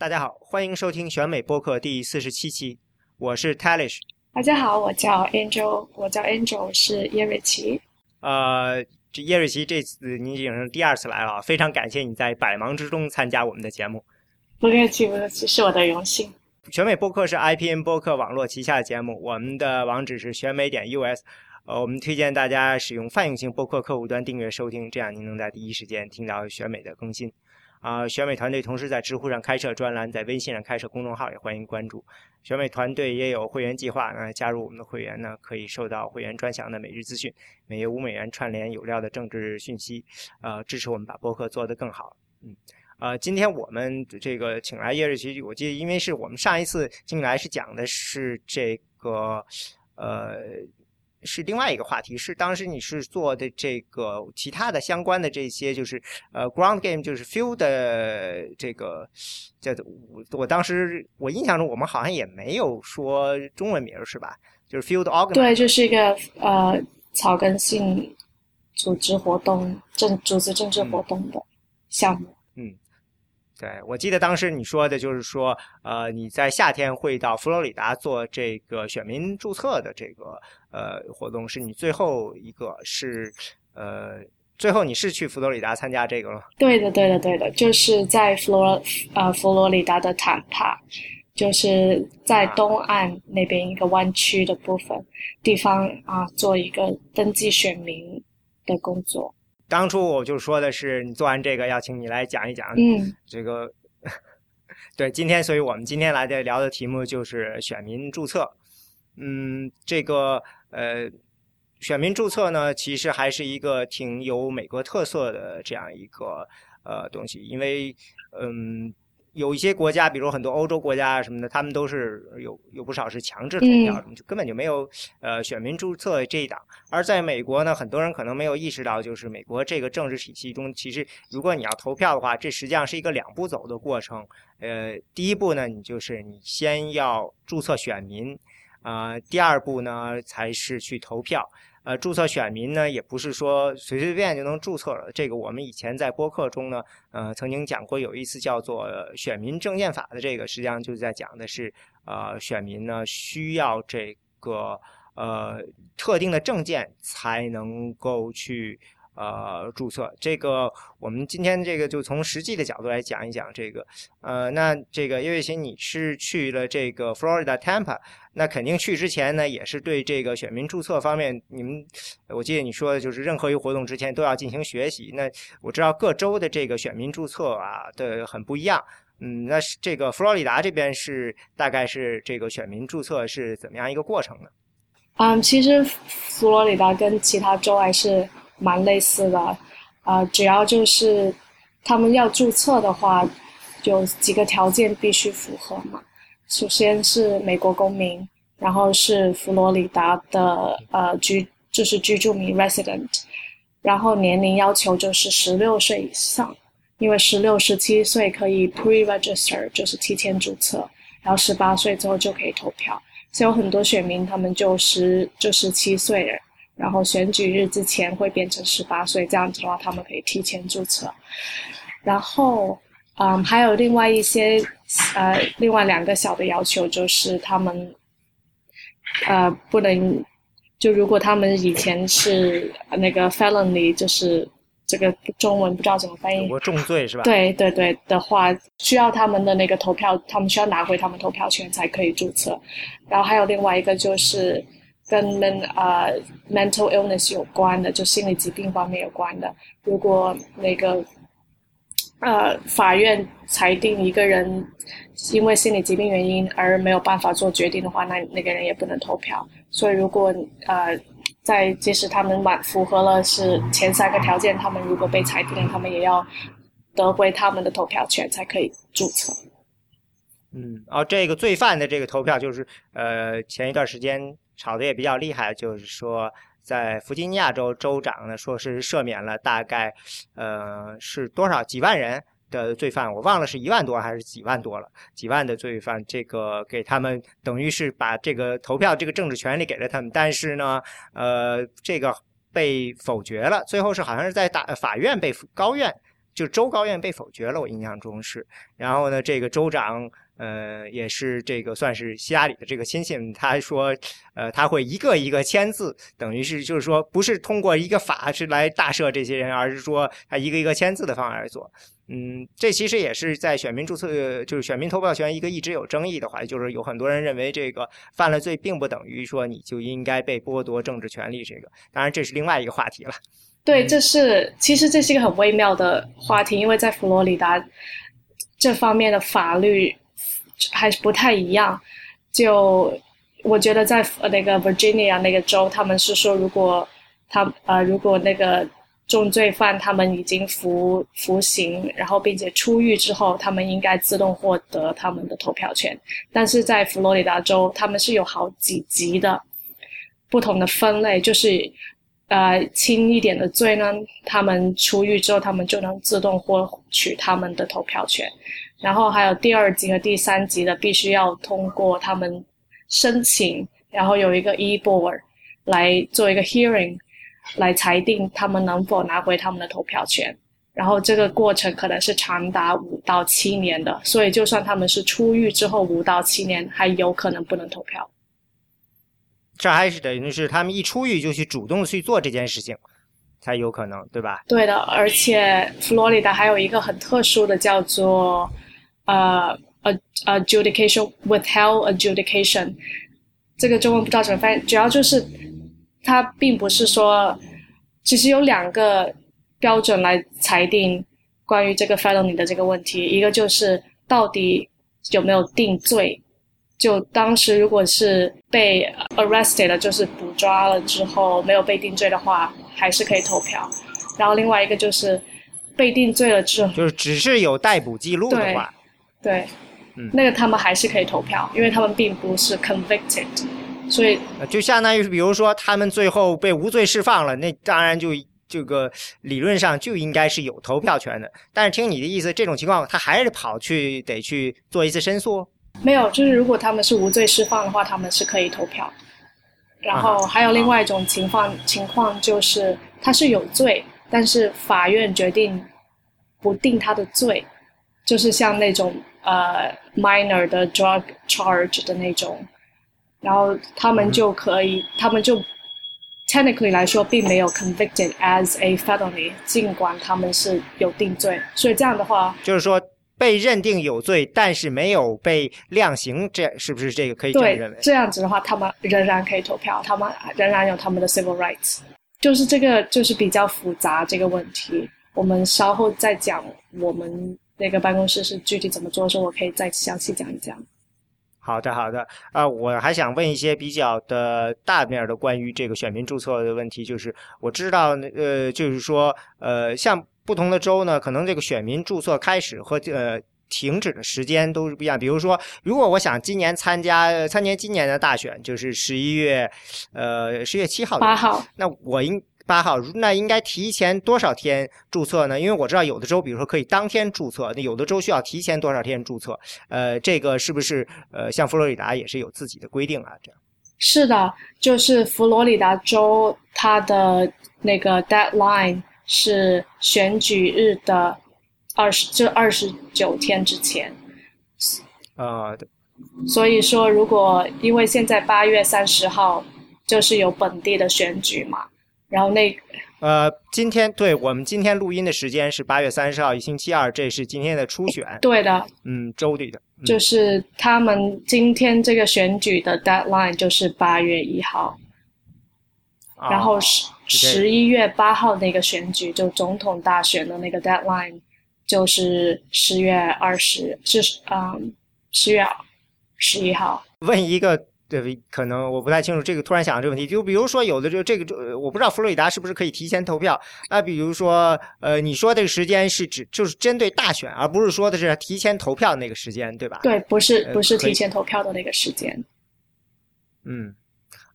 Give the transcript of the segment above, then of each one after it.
大家好，欢迎收听选美播客第四十七期，我是 Talish。大家好，我叫 Angel，我叫 Angel，是叶瑞奇。呃，这叶瑞奇这次你已经是第二次来了，非常感谢你在百忙之中参加我们的节目。不客气，不客气，是我的荣幸。选美播客是 IPN 播客网络旗下的节目，我们的网址是选美点 US。呃，我们推荐大家使用泛用型播客客户端订阅收听，这样您能在第一时间听到选美的更新。啊，选美团队同时在知乎上开设专栏，在微信上开设公众号，也欢迎关注。选美团队也有会员计划，那加入我们的会员呢，可以收到会员专享的每日资讯，每月五美元串联有料的政治讯息，呃，支持我们把播客做得更好。嗯，呃，今天我们这个请来叶瑞奇，我记得因为是我们上一次进来是讲的是这个，呃。是另外一个话题，是当时你是做的这个其他的相关的这些，就是呃，ground game，就是 field 的这个叫做我我当时我印象中我们好像也没有说中文名是吧？就是 field organ。对，就是一个呃草根性组织活动、政组织政治活动的项目。嗯。对，我记得当时你说的就是说，呃，你在夏天会到佛罗里达做这个选民注册的这个呃活动，是你最后一个是呃，最后你是去佛罗里达参加这个了？对的，对的，对的，就是在佛罗呃佛罗里达的坦帕，就是在东岸那边一个湾区的部分地方啊，做一个登记选民的工作。当初我就说的是，你做完这个要请你来讲一讲，嗯，这个，对，今天，所以我们今天来的聊的题目就是选民注册，嗯，这个呃，选民注册呢，其实还是一个挺有美国特色的这样一个呃东西，因为嗯。有一些国家，比如很多欧洲国家啊什么的，他们都是有有不少是强制投票，就根本就没有呃选民注册这一档。而在美国呢，很多人可能没有意识到，就是美国这个政治体系中，其实如果你要投票的话，这实际上是一个两步走的过程。呃，第一步呢，你就是你先要注册选民，啊，第二步呢才是去投票。呃，注册选民呢，也不是说随随便便就能注册了。这个我们以前在播客中呢，呃，曾经讲过，有一次叫做“选民证件法”的这个，实际上就是在讲的是，呃，选民呢需要这个呃特定的证件才能够去。呃，注册这个，我们今天这个就从实际的角度来讲一讲这个。呃，那这个叶月琴，你是去了这个 Florida Tampa，那肯定去之前呢，也是对这个选民注册方面，你们我记得你说的就是任何一个活动之前都要进行学习。那我知道各州的这个选民注册啊的很不一样。嗯，那是这个佛罗里达这边是大概是这个选民注册是怎么样一个过程呢？嗯，其实佛罗里达跟其他州还是。蛮类似的，啊，主要就是他们要注册的话，有几个条件必须符合嘛。首先是美国公民，然后是佛罗里达的呃居就是居住民 resident，然后年龄要求就是十六岁以上，因为十六十七岁可以 pre-register 就是提前注册，然后十八岁之后就可以投票。所以有很多选民他们就十就十七岁了。然后选举日之前会变成十八岁，这样子的话，他们可以提前注册。然后，嗯，还有另外一些，呃，另外两个小的要求就是他们，呃，不能，就如果他们以前是那个 felony，就是这个中文不知道怎么翻译，我重罪是吧？对对对的话，需要他们的那个投票，他们需要拿回他们投票权才可以注册。然后还有另外一个就是。跟 men 呃 mental illness 有关的，就心理疾病方面有关的。如果那个呃法院裁定一个人因为心理疾病原因而没有办法做决定的话，那那个人也不能投票。所以如果呃在即使他们满符合了是前三个条件，他们如果被裁定了，他们也要得回他们的投票权才可以注册。嗯，哦，这个罪犯的这个投票就是呃前一段时间。吵得也比较厉害，就是说，在弗吉尼亚州州长呢，说是赦免了大概，呃，是多少几万人的罪犯，我忘了是一万多还是几万多了，几万的罪犯，这个给他们等于是把这个投票这个政治权利给了他们，但是呢，呃，这个被否决了，最后是好像是在大法院被高院就州高院被否决了，我印象中是。然后呢，这个州长。呃，也是这个算是希拉里的这个亲信，他说，呃，他会一个一个签字，等于是就是说，不是通过一个法是来大赦这些人，而是说他一个一个签字的方式来做。嗯，这其实也是在选民注册，就是选民投票权一个一直有争议的话，就是有很多人认为这个犯了罪，并不等于说你就应该被剥夺政治权利。这个当然这是另外一个话题了。对，这是其实这是一个很微妙的话题，因为在佛罗里达这方面的法律。还是不太一样，就我觉得在那个 Virginia 那个州，他们是说，如果他呃，如果那个重罪犯他们已经服服刑，然后并且出狱之后，他们应该自动获得他们的投票权。但是在佛罗里达州，他们是有好几级的不同的分类，就是呃轻一点的罪呢，他们出狱之后，他们就能自动获取他们的投票权。然后还有第二级和第三级的，必须要通过他们申请，然后有一个 e board 来做一个 hearing，来裁定他们能否拿回他们的投票权。然后这个过程可能是长达五到七年的，所以就算他们是出狱之后五到七年，还有可能不能投票。这还是等于是他们一出狱就去主动去做这件事情，才有可能，对吧？对的，而且佛罗里达还有一个很特殊的叫做。呃，adjudication withheld adjudication，这个中文不知道怎么翻译，主要就是它并不是说，其实有两个标准来裁定关于这个 felony 的这个问题，一个就是到底有没有定罪，就当时如果是被 arrested 了就是捕抓了之后没有被定罪的话，还是可以投票，然后另外一个就是被定罪了之后，就是只是有逮捕记录的话。对，那个他们还是可以投票，因为他们并不是 convicted，所以就相当于是，比如说他们最后被无罪释放了，那当然就这个理论上就应该是有投票权的。但是听你的意思，这种情况他还是跑去得去做一次申诉？没有，就是如果他们是无罪释放的话，他们是可以投票。然后还有另外一种情况，情况就是他是有罪，但是法院决定不定他的罪，就是像那种。呃，minor 的 drug charge 的那种，然后他们就可以，他们就 technically 来说并没有 convicted as a felony，尽管他们是有定罪，所以这样的话，就是说被认定有罪，但是没有被量刑，这是不是这个可以这么认为？这样子的话，他们仍然可以投票，他们仍然有他们的 civil rights，就是这个就是比较复杂这个问题，我们稍后再讲我们。那个办公室是具体怎么做的时候，我可以再详细讲一讲。好的，好的。啊，我还想问一些比较的大面的关于这个选民注册的问题，就是我知道，呃，就是说，呃，像不同的州呢，可能这个选民注册开始和呃停止的时间都是不一样。比如说，如果我想今年参加参加今年的大选，就是十一月，呃，十月七号、八号，那我应。八号，那应该提前多少天注册呢？因为我知道有的州，比如说可以当天注册，那有的州需要提前多少天注册？呃，这个是不是呃，像佛罗里达也是有自己的规定啊？这样是的，就是佛罗里达州它的那个 deadline 是选举日的二十，就二十九天之前。啊，所以说，如果因为现在八月三十号就是有本地的选举嘛。然后那，呃，今天对我们今天录音的时间是八月三十号，星期二，这是今天的初选。对的，嗯，周里的，就是他们今天这个选举的 deadline 就是八月一号，然后十十一月八号那个选举就总统大选的那个 deadline 就是十月二十，是嗯十月十一号。问一个。对，可能我不太清楚这个突然想到这个问题，就比如说有的就这个，我不知道佛罗里达是不是可以提前投票？那比如说，呃，你说这个时间是指就是针对大选，而不是说的是提前投票那个时间，对吧？对，不是不是提前投票的那个时间。嗯，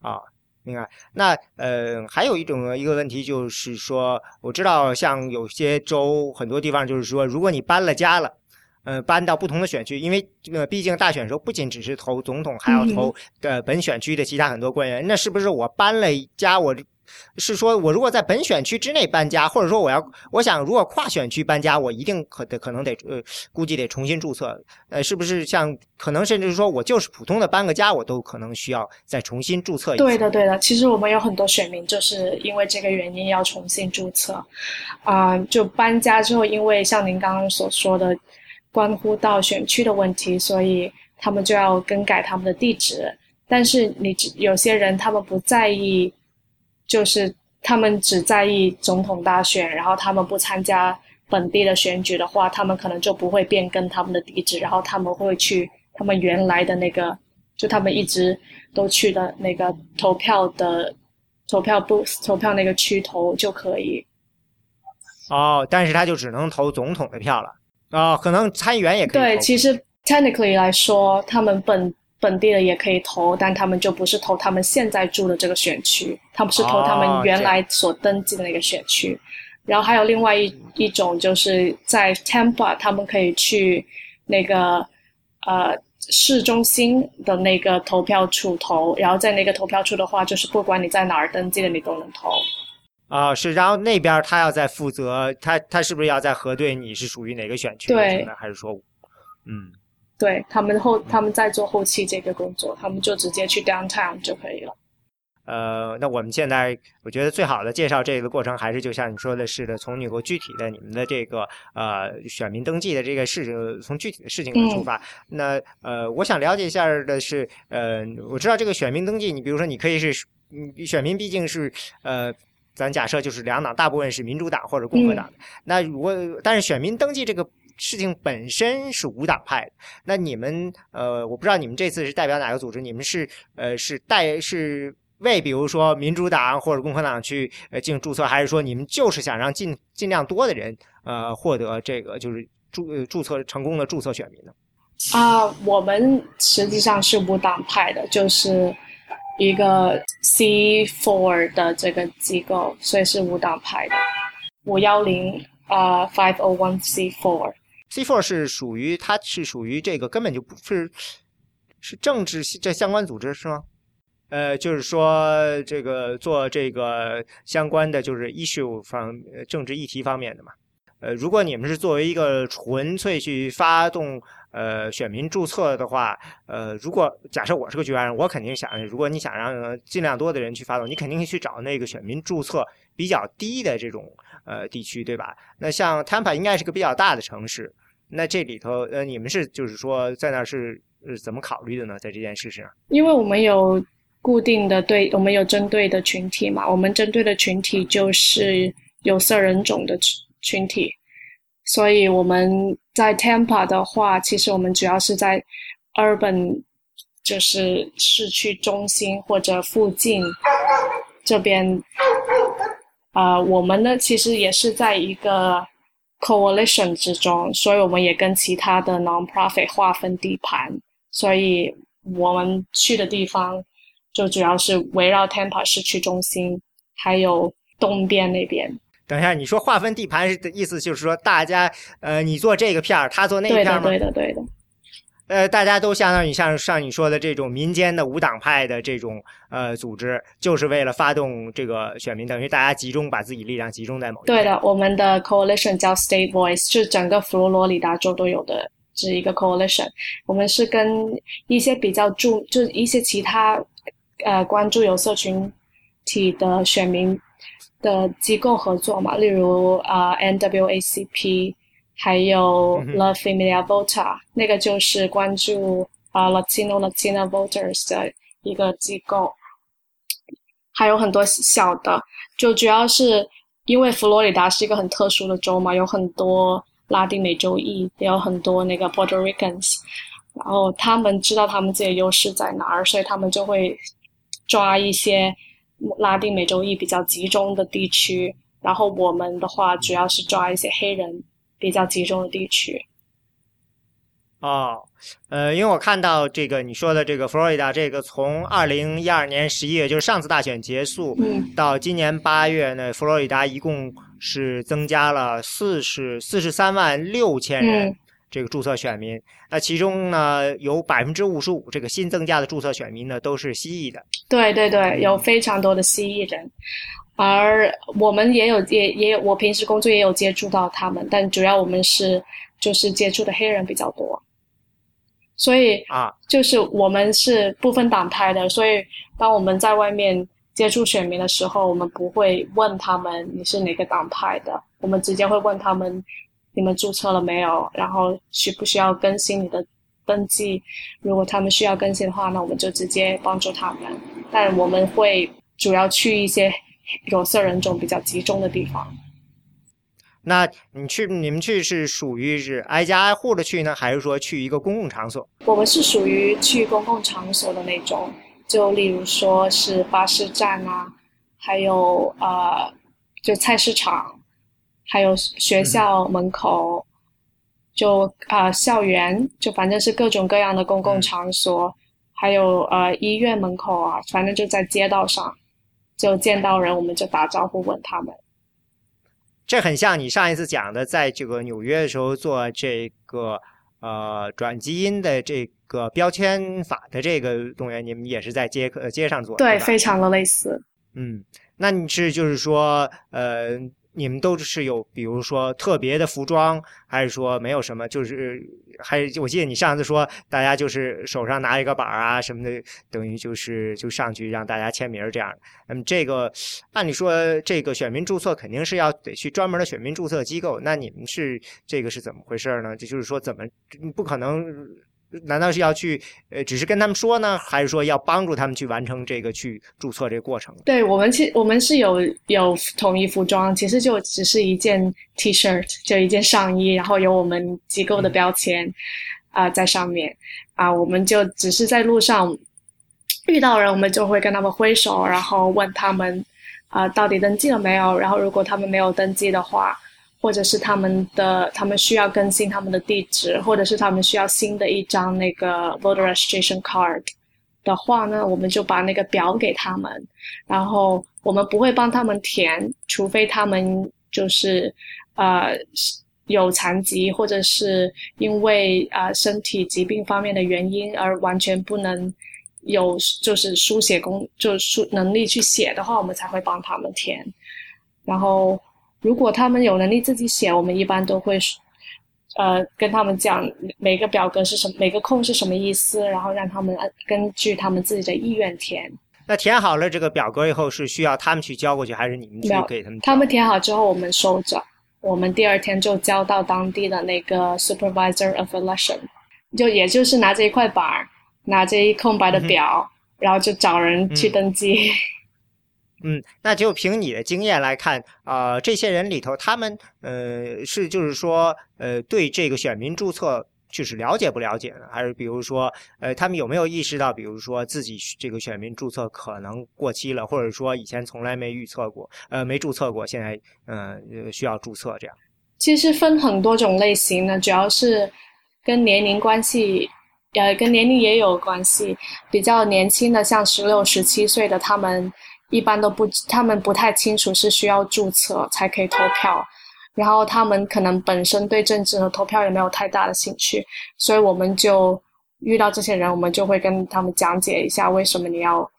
啊，明白。那呃，还有一种一个问题就是说，我知道像有些州很多地方就是说，如果你搬了家了。呃，搬到不同的选区，因为这个毕竟大选时候不仅只是投总统，还要投呃本选区的其他很多官员。那是不是我搬了家，我是说我如果在本选区之内搬家，或者说我要我想如果跨选区搬家，我一定可得可能得呃估计得重新注册，呃，是不是像可能甚至说我就是普通的搬个家，我都可能需要再重新注册一次？对的，对的。其实我们有很多选民就是因为这个原因要重新注册，啊，就搬家之后，因为像您刚刚所说的，关乎到选区的问题，所以他们就要更改他们的地址。但是你有些人他们不在意。就是他们只在意总统大选，然后他们不参加本地的选举的话，他们可能就不会变更他们的地址，然后他们会去他们原来的那个，就他们一直都去的那个投票的投票 booth 投票那个区投就可以。哦，但是他就只能投总统的票了。哦，可能参议员也可以。对，其实 technically 来说，他们本。本地的也可以投，但他们就不是投他们现在住的这个选区，他们是投他们原来所登记的那个选区。然后还有另外一一种，就是在 Tampa，他们可以去那个呃市中心的那个投票处投。然后在那个投票处的话，就是不管你在哪儿登记的，你都能投。啊，是。然后那边他要再负责，他他是不是要再核对你是属于哪个选区？对，还是说，嗯。对他们后，他们在做后期这个工作，他们就直接去 downtown 就可以了。呃，那我们现在我觉得最好的介绍这个过程，还是就像你说的似的，从你国具体的你们的这个呃选民登记的这个事情，从具体的事情出发。那呃，我想了解一下的是，呃，我知道这个选民登记，你比如说你可以是，选民毕竟是呃，咱假设就是两党，大部分是民主党或者共和党的。那如果但是选民登记这个。事情本身是无党派的，那你们呃，我不知道你们这次是代表哪个组织？你们是呃是代是为比如说民主党或者共和党去呃进行注册，还是说你们就是想让尽尽量多的人呃获得这个就是注注册成功的注册选民呢？啊，我们实际上是无党派的，就是一个 C four 的这个机构，所以是无党派的。五幺零啊，five o one C four。C Four 是属于，它是属于这个根本就不是是政治这相关组织是吗？呃，就是说这个做这个相关的就是 issue 方政治议题方面的嘛。呃，如果你们是作为一个纯粹去发动呃选民注册的话，呃，如果假设我是个局外人，我肯定想，如果你想让尽量多的人去发动，你肯定去找那个选民注册比较低的这种呃地区，对吧？那像 Tampa 应该是个比较大的城市。那这里头，呃，你们是就是说在那是是怎么考虑的呢？在这件事上，因为我们有固定的对，我们有针对的群体嘛，我们针对的群体就是有色人种的群群体，所以我们在 Tampa 的话，其实我们主要是在 urban，就是市区中心或者附近这边，啊，我们呢其实也是在一个。Coalition 之中，所以我们也跟其他的 nonprofit 划分地盘，所以我们去的地方就主要是围绕 Tampa 市区中心，还有东边那边。等一下，你说划分地盘的意思就是说，大家呃，你做这个片儿，他做那个片儿吗？对的，对的，对的。呃，大家都相当于像像你说的这种民间的无党派的这种呃组织，就是为了发动这个选民，等于大家集中把自己力量集中在某一。对的，我们的 coalition 叫 State Voice，是整个佛罗里达州都有的这一个 coalition。我们是跟一些比较注，就是一些其他呃关注有色群体的选民的机构合作嘛，例如啊 NWACP。还有 La Familia Vota，那个就是关注啊 Latino Latina voters 的一个机构，还有很多小的，就主要是因为佛罗里达是一个很特殊的州嘛，有很多拉丁美洲裔，也有很多那个 Puerto Ricans，然后他们知道他们自己的优势在哪儿，所以他们就会抓一些拉丁美洲裔比较集中的地区，然后我们的话主要是抓一些黑人。比较集中的地区。哦，呃，因为我看到这个你说的这个佛罗里达，这个从二零一二年十一月，就是上次大选结束，到今年八月呢，佛罗里达一共是增加了四十四十三万六千人。这个注册选民。那其中呢，有百分之五十五这个新增加的注册选民呢，都是蜥蜴的。对对对，有非常多的蜥蜴人，而我们也有也也有，我平时工作也有接触到他们，但主要我们是就是接触的黑人比较多。所以啊，就是我们是不分党派的，所以当我们在外面接触选民的时候，我们不会问他们你是哪个党派的，我们直接会问他们你们注册了没有，然后需不需要更新你的登记。如果他们需要更新的话，那我们就直接帮助他们。但我们会主要去一些有色人种比较集中的地方。那你去，你们去是属于是挨家挨户的去呢，还是说去一个公共场所？我们是属于去公共场所的那种，就例如说是巴士站啊，还有呃，就菜市场，还有学校门口，就啊校园，就反正是各种各样的公共场所，还有呃医院门口啊，反正就在街道上，就见到人我们就打招呼问他们。这很像你上一次讲的，在这个纽约的时候做这个呃转基因的这个标签法的这个动员，你们也是在街呃街上做，对，非常的类似。嗯，那你是就是说呃。你们都是有，比如说特别的服装，还是说没有什么？就是还我记得你上次说，大家就是手上拿一个板啊什么的，等于就是就上去让大家签名这样。那么这个按理说，这个选民注册肯定是要得去专门的选民注册机构。那你们是这个是怎么回事呢？这就是说怎么不可能？难道是要去呃，只是跟他们说呢，还是说要帮助他们去完成这个去注册这个过程？对我们，其我们是有有统一服装，其实就只是一件 T 恤，就一件上衣，然后有我们机构的标签啊在上面啊，我们就只是在路上遇到人，我们就会跟他们挥手，然后问他们啊到底登记了没有，然后如果他们没有登记的话。或者是他们的，他们需要更新他们的地址，或者是他们需要新的一张那个 voter registration card 的话呢，我们就把那个表给他们，然后我们不会帮他们填，除非他们就是呃有残疾，或者是因为啊身体疾病方面的原因而完全不能有就是书写工就是书能力去写的话，我们才会帮他们填，然后。如果他们有能力自己写，我们一般都会，呃，跟他们讲每个表格是什么，每个空是什么意思，然后让他们根据他们自己的意愿填。那填好了这个表格以后，是需要他们去交过去，还是你们去给他们？他们填好之后，我们收着，我们第二天就交到当地的那个 supervisor of election，就也就是拿着一块板儿，拿着一空白的表，然后就找人去登记。嗯，嗯那就凭你的经验来看，啊，这些人里头，他们呃是就是说，呃，对这个选民注册就是了解不了解呢？还是比如说，呃，他们有没有意识到，比如说自己这个选民注册可能过期了，或者说以前从来没预测过，呃，没注册过，现在嗯需要注册这样？其实分很多种类型的，主要是跟年龄关系，呃，跟年龄也有关系。比较年轻的，像十六、十七岁的，他们。一般都不，他们不太清楚是需要注册才可以投票，然后他们可能本身对政治和投票也没有太大的兴趣，所以我们就遇到这些人，我们就会跟他们讲解一下为什么你要，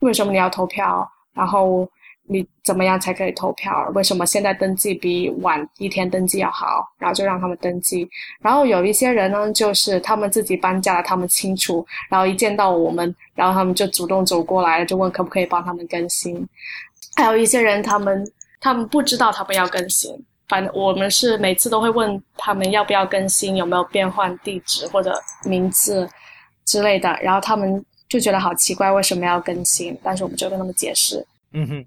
为什么你要投票，然后。你怎么样才可以投票？为什么现在登记比晚一天登记要好？然后就让他们登记。然后有一些人呢，就是他们自己搬家了，他们清楚。然后一见到我们，然后他们就主动走过来，就问可不可以帮他们更新。还有一些人，他们他们不知道他们要更新，反正我们是每次都会问他们要不要更新，有没有变换地址或者名字之类的。然后他们就觉得好奇怪，为什么要更新？但是我们就跟他们解释。嗯哼。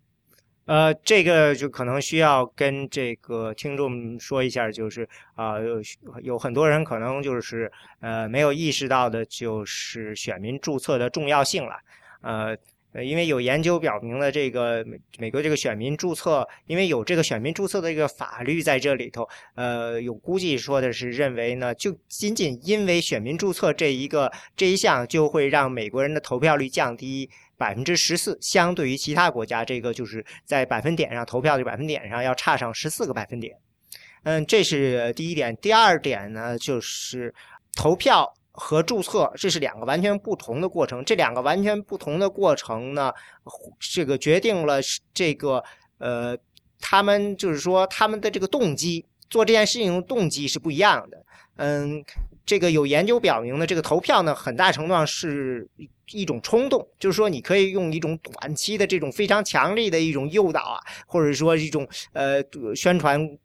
呃，这个就可能需要跟这个听众说一下，就是啊，有有很多人可能就是呃没有意识到的，就是选民注册的重要性了。呃，因为有研究表明了，这个美国这个选民注册，因为有这个选民注册的一个法律在这里头，呃，有估计说的是认为呢，就仅仅因为选民注册这一个这一项，就会让美国人的投票率降低。百分之十四，相对于其他国家，这个就是在百分点上投票的百分点上要差上十四个百分点。嗯，这是第一点。第二点呢，就是投票和注册，这是两个完全不同的过程。这两个完全不同的过程呢，这个决定了这个呃，他们就是说他们的这个动机，做这件事情的动机是不一样的。嗯，这个有研究表明呢，这个投票呢，很大程度上是一种冲动，就是说你可以用一种短期的这种非常强力的一种诱导啊，或者说一种呃宣传。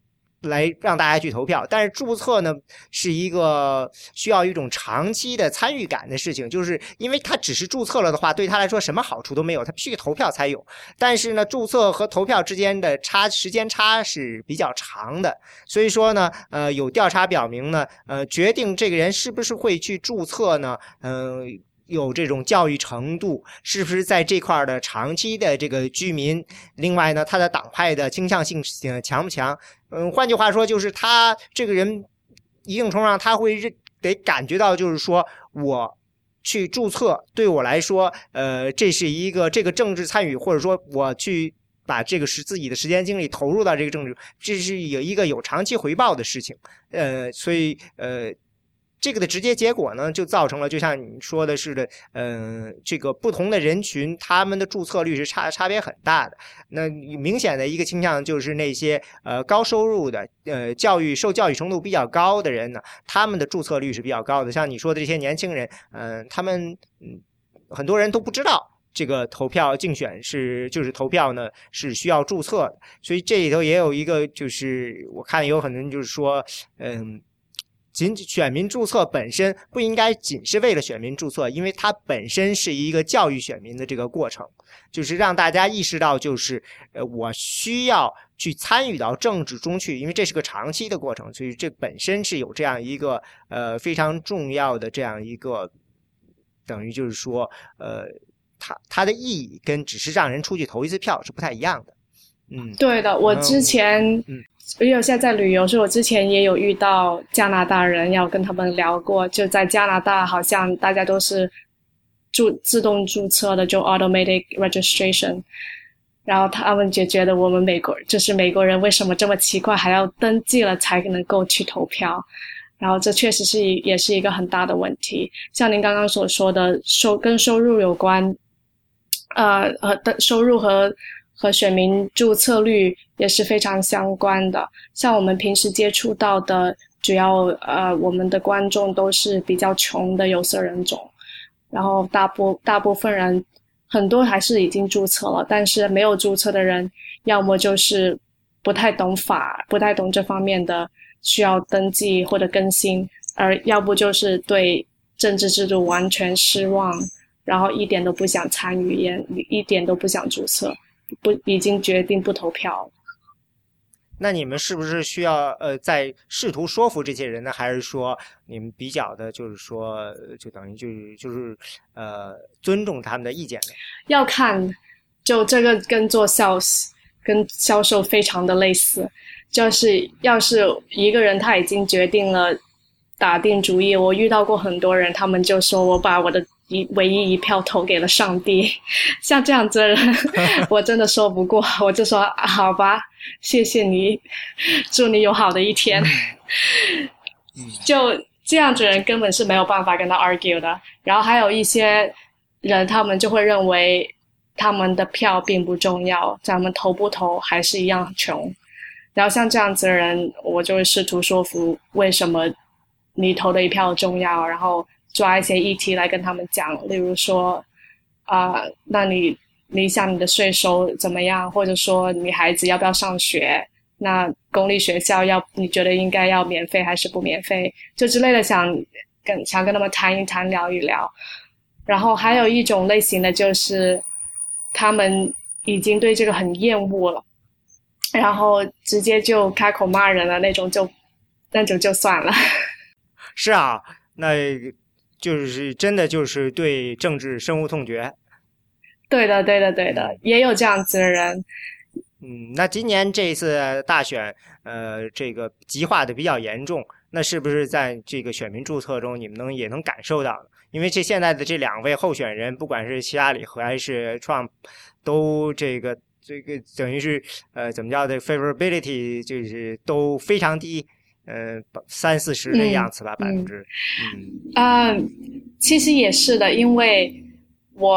来让大家去投票，但是注册呢是一个需要一种长期的参与感的事情，就是因为他只是注册了的话，对他来说什么好处都没有，他必须投票才有。但是呢，注册和投票之间的差时间差是比较长的，所以说呢，呃，有调查表明呢，呃，决定这个人是不是会去注册呢，嗯。有这种教育程度，是不是在这块的长期的这个居民？另外呢，他的党派的倾向性强不强？嗯，换句话说，就是他这个人一定程度上他会认得感觉到，就是说我去注册对我来说，呃，这是一个这个政治参与，或者说我去把这个时自己的时间精力投入到这个政治，这是有一个有长期回报的事情。呃，所以呃。这个的直接结果呢，就造成了，就像你说的似的，嗯，这个不同的人群，他们的注册率是差差别很大的。那明显的一个倾向就是那些呃高收入的，呃教育受教育程度比较高的人呢，他们的注册率是比较高的。像你说的这些年轻人，嗯，他们嗯很多人都不知道这个投票竞选是就是投票呢是需要注册。所以这里头也有一个，就是我看有很多人就是说，嗯。仅选民注册本身不应该仅是为了选民注册，因为它本身是一个教育选民的这个过程，就是让大家意识到，就是呃，我需要去参与到政治中去，因为这是个长期的过程，所以这本身是有这样一个呃非常重要的这样一个，等于就是说，呃，它它的意义跟只是让人出去投一次票是不太一样的。嗯，对的，我之前嗯。因为我现在在旅游，所以我之前也有遇到加拿大人，要跟他们聊过。就在加拿大，好像大家都是注自动注册的，就 automatic registration。然后他们就觉得我们美国就是美国人为什么这么奇怪，还要登记了才能够去投票？然后这确实是也是一个很大的问题。像您刚刚所说的收跟收入有关，呃，和的收入和。和选民注册率也是非常相关的。像我们平时接触到的，主要呃，我们的观众都是比较穷的有色人种，然后大部大部分人很多还是已经注册了，但是没有注册的人，要么就是不太懂法，不太懂这方面的需要登记或者更新，而要不就是对政治制度完全失望，然后一点都不想参与，也一点都不想注册。不，已经决定不投票。那你们是不是需要呃，在试图说服这些人呢？还是说你们比较的，就是说，就等于就是就是呃，尊重他们的意见呢？要看，就这个跟做 sales 跟销售非常的类似，就是要是一个人他已经决定了打定主意，我遇到过很多人，他们就说我把我的。一唯一一票投给了上帝，像这样子的人，我真的说不过，我就说好吧，谢谢你，祝你有好的一天。就这样子人根本是没有办法跟他 argue 的。然后还有一些人，他们就会认为他们的票并不重要，咱们投不投还是一样穷。然后像这样子的人，我就会试图说服为什么你投的一票重要，然后。抓一些议题来跟他们讲，例如说，啊，那你你想你的税收怎么样？或者说你孩子要不要上学？那公立学校要你觉得应该要免费还是不免费？就之类的，想跟想跟他们谈一谈，聊一聊。然后还有一种类型的就是，他们已经对这个很厌恶了，然后直接就开口骂人了那种，就那种就算了。是啊，那。就是真的，就是对政治深恶痛绝。对的，对的，对的，也有这样子的人。嗯，那今年这一次大选，呃，这个极化的比较严重。那是不是在这个选民注册中，你们能也能感受到？因为这现在的这两位候选人，不管是希拉里和还是 Trump，都这个这个等于是呃怎么叫的 favorability 就是都非常低，呃三四十的样子吧，百分之嗯啊，其实也是的，因为我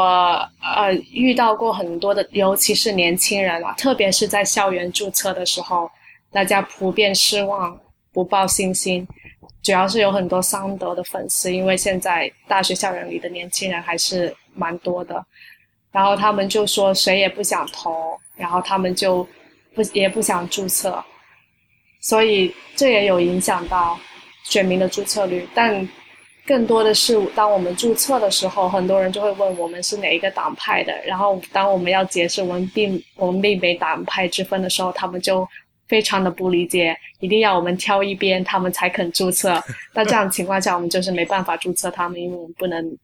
呃遇到过很多的，尤其是年轻人啊，特别是在校园注册的时候，大家普遍失望，不抱信心。主要是有很多桑德的粉丝，因为现在大学校园里的年轻人还是蛮多的，然后他们就说谁也不想投，然后他们就不也不想注册，所以这也有影响到选民的注册率。但更多的是，当我们注册的时候，很多人就会问我们是哪一个党派的，然后当我们要解释我们并我们并没党派之分的时候，他们就。非常的不理解，一定要我们挑一边，他们才肯注册。那这样情况下，我们就是没办法注册他们，因为我们不能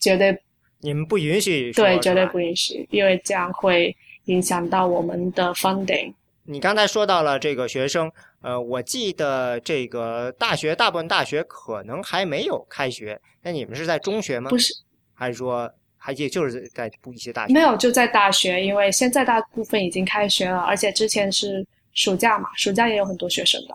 绝对你们不允许对，绝对不允许，因为这样会影响到我们的 funding。你刚才说到了这个学生，呃，我记得这个大学大部分大学可能还没有开学，那你们是在中学吗？不是，还是说还也就是在一些大学？没有，就在大学，因为现在大部分已经开学了，而且之前是。暑假嘛，暑假也有很多学生的。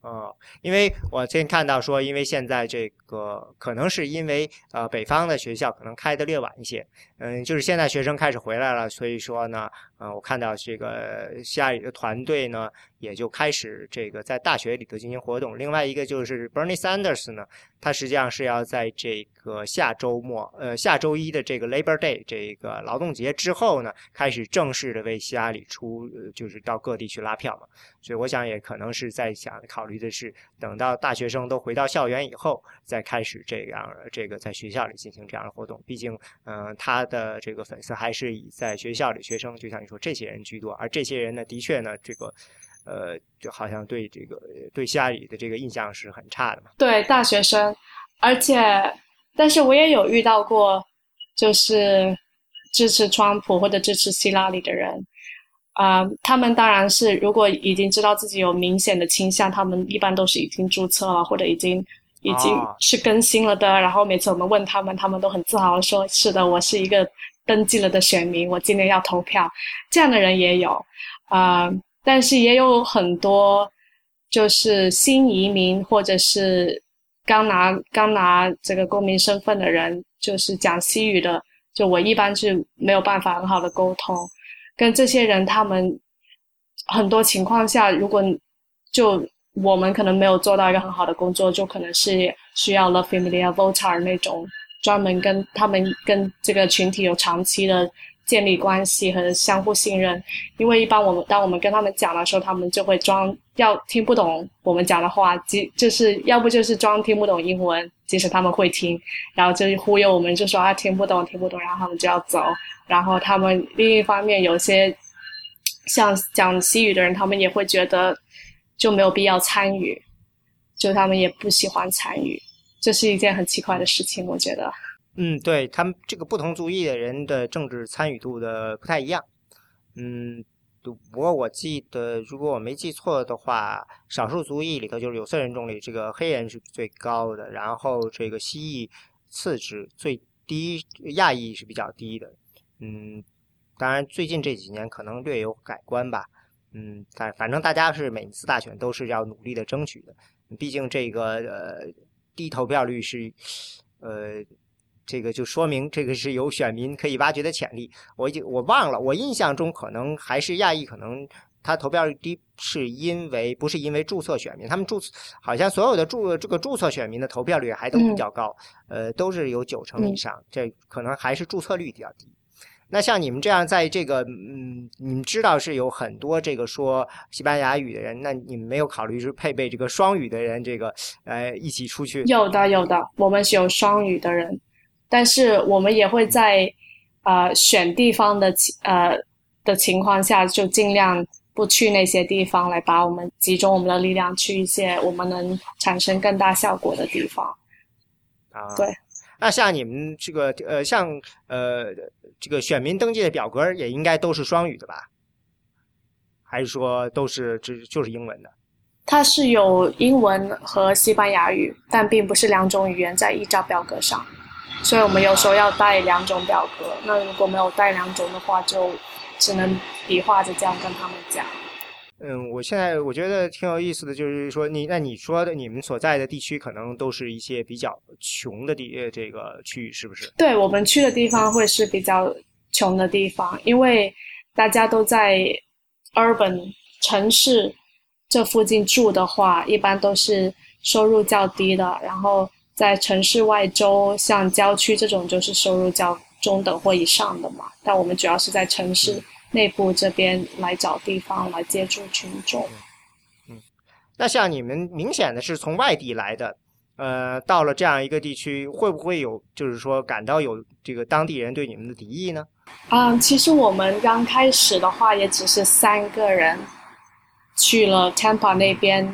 哦，因为我先看到说，因为现在这个可能是因为呃北方的学校可能开的略晚一些，嗯，就是现在学生开始回来了，所以说呢，嗯，我看到这个希拉里的团队呢也就开始这个在大学里头进行活动。另外一个就是 Bernie Sanders 呢，他实际上是要在这个下周末，呃，下周一的这个 Labor Day 这个劳动节之后呢，开始正式的为希拉里出，就是到各地去拉票嘛。所以我想也可能是在想考虑的是，等到大学生都回到校园以后，再开始这样这个在学校里进行这样的活动。毕竟，嗯，他的这个粉丝还是以在学校里学生，就像你说这些人居多。而这些人呢，的确呢，这个，呃，就好像对这个对希拉里的这个印象是很差的嘛。对大学生，而且，但是我也有遇到过，就是支持川普或者支持希拉里的人。啊，他们当然是，如果已经知道自己有明显的倾向，他们一般都是已经注册了，或者已经已经是更新了的。然后每次我们问他们，他们都很自豪的说：“是的，我是一个登记了的选民，我今年要投票。”这样的人也有啊，但是也有很多就是新移民或者是刚拿刚拿这个公民身份的人，就是讲西语的，就我一般是没有办法很好的沟通。跟这些人，他们很多情况下，如果就我们可能没有做到一个很好的工作，就可能是需要了 familiar voter 那种专门跟他们跟这个群体有长期的建立关系和相互信任。因为一般我们当我们跟他们讲的时候，他们就会装要听不懂我们讲的话，即就是要不就是装听不懂英文，即使他们会听，然后就忽悠我们，就说啊听不懂听不懂，然后他们就要走。然后他们另一方面有些像讲西语的人，他们也会觉得就没有必要参与，就他们也不喜欢参与，这是一件很奇怪的事情，我觉得。嗯，对他们这个不同族裔的人的政治参与度的不太一样。嗯，不过我记得，如果我没记错的话，少数族裔里头就是有色人种里，这个黑人是最高的，然后这个蜥蜴次之，最低亚裔是比较低的。嗯，当然，最近这几年可能略有改观吧。嗯，但反正大家是每次大选都是要努力的争取的。毕竟这个呃低投票率是，呃，这个就说明这个是有选民可以挖掘的潜力。我已经我忘了，我印象中可能还是亚裔，可能他投票率低是因为不是因为注册选民，他们注册好像所有的注这个注册选民的投票率还都比较高，呃，都是有九成以上，这可能还是注册率比较低。那像你们这样在这个，嗯，你们知道是有很多这个说西班牙语的人，那你们没有考虑是配备这个双语的人，这个呃一起出去？有的，有的，我们是有双语的人，但是我们也会在呃选地方的呃的情况下，就尽量不去那些地方，来把我们集中我们的力量去一些我们能产生更大效果的地方。啊，对。那像你们这个呃，像呃，这个选民登记的表格也应该都是双语的吧？还是说都是只就是英文的？它是有英文和西班牙语，但并不是两种语言在一张表格上，所以我们有时候要带两种表格。那如果没有带两种的话，就只能比划着这样跟他们讲。嗯，我现在我觉得挺有意思的，就是说你那你说的你们所在的地区可能都是一些比较穷的地这个区域，是不是？对我们去的地方会是比较穷的地方，因为大家都在 urban 城市这附近住的话，一般都是收入较低的。然后在城市外州，像郊区这种，就是收入较中等或以上的嘛。但我们主要是在城市。内部这边来找地方来接触群众。嗯，那像你们明显的是从外地来的，呃，到了这样一个地区，会不会有就是说感到有这个当地人对你们的敌意呢？嗯，其实我们刚开始的话也只是三个人去了 Tampa 那边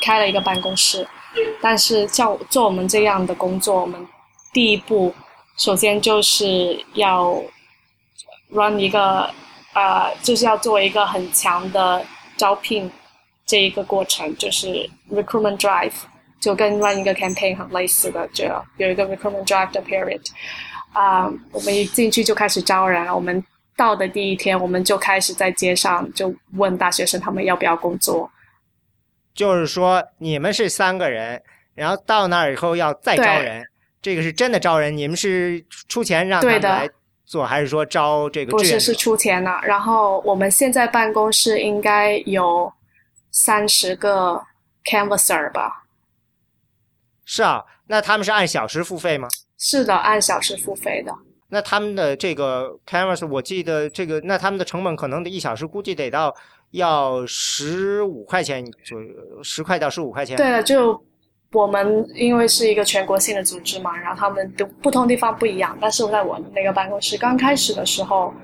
开了一个办公室，但是像做我们这样的工作，我们第一步首先就是要 run 一个。呃，就是要做一个很强的招聘这一个过程，就是 recruitment drive，就跟 run 一个 campaign 很类似的，就有一个 recruitment drive 的 period。啊，我们一进去就开始招人，我们到的第一天，我们就开始在街上就问大学生他们要不要工作。就是说，你们是三个人，然后到那儿以后要再招人，这个是真的招人，你们是出钱让他们来。做还是说招这个？不是，是出钱的。然后我们现在办公室应该有三十个 canvasser 吧？是啊，那他们是按小时付费吗？是的，按小时付费的。那他们的这个 canvas，我记得这个，那他们的成本可能得一小时估计得到要十五块钱左右，十块到十五块钱。对了，就。我们因为是一个全国性的组织嘛，然后他们的不同地方不一样。但是我在我们那个办公室刚开始的时候，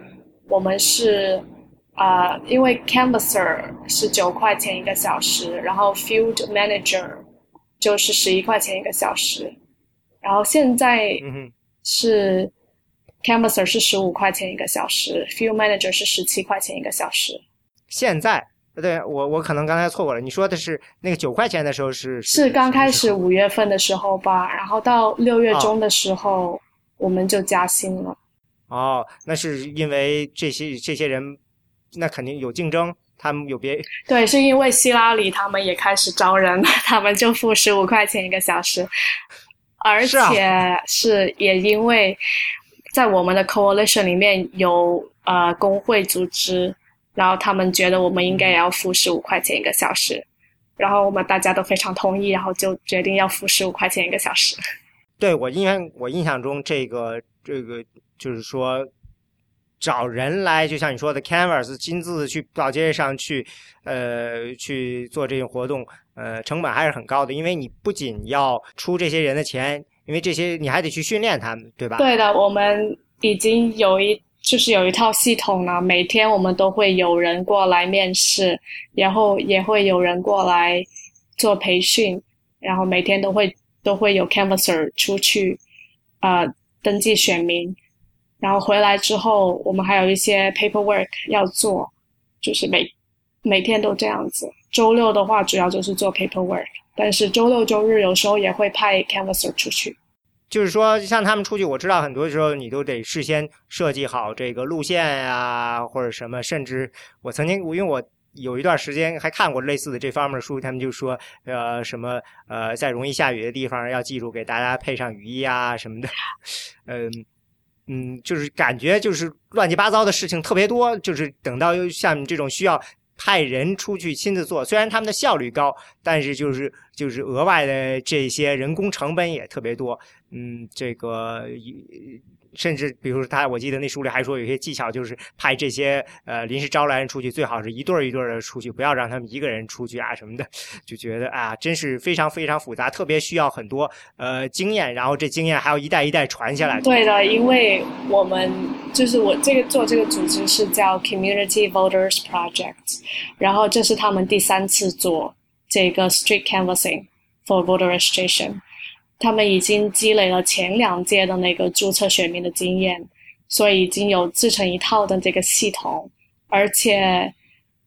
我们是啊，因为 canvasser 是九块钱一个小时，然后 field manager 就是十一块钱一个小时，然后现在是 canvasser 是十五块钱一个小时，field manager 是十七块钱一个小时。现在。对，我我可能刚才错过了。你说的是那个九块钱的时候是是刚开始五月份的时候吧，然后到六月中的时候我们就加薪了。哦，那是因为这些这些人，那肯定有竞争，他们有别 对，是因为希拉里他们也开始招人，他们就付十五块钱一个小时，而且 是也因为在我们的 coalition 里面有呃工会组织。然后他们觉得我们应该也要付十五块钱一个小时，然后我们大家都非常同意，然后就决定要付十五块钱一个小时。对我因为我印象中这个这个就是说找人来，就像你说的，canvas 亲自去到街上去，呃，去做这些活动，呃，成本还是很高的，因为你不仅要出这些人的钱，因为这些你还得去训练他们，对吧？对的，我们已经有一。就是有一套系统呢，每天我们都会有人过来面试，然后也会有人过来做培训，然后每天都会都会有 canvasser 出去啊登记选民，然后回来之后我们还有一些 paperwork 要做，就是每每天都这样子。周六的话主要就是做 paperwork，但是周六周日有时候也会派 canvasser 出去。就是说，像他们出去，我知道很多时候你都得事先设计好这个路线呀，或者什么。甚至我曾经，因为我有一段时间还看过类似的这方面的书，他们就说，呃，什么呃，在容易下雨的地方要记住给大家配上雨衣啊什么的。嗯嗯，就是感觉就是乱七八糟的事情特别多。就是等到像这种需要派人出去亲自做，虽然他们的效率高，但是就是就是额外的这些人工成本也特别多。嗯，这个甚至比如说他，我记得那书里还说有些技巧，就是派这些呃临时招来人出去，最好是一对儿一对儿的出去，不要让他们一个人出去啊什么的。就觉得啊，真是非常非常复杂，特别需要很多呃经验，然后这经验还要一代一代传下来。对的，因为我们就是我这个做这个组织是叫 Community Voters Project，然后这是他们第三次做这个 Street Canvassing for Voter Registration。他们已经积累了前两届的那个注册选民的经验，所以已经有自成一套的这个系统，而且，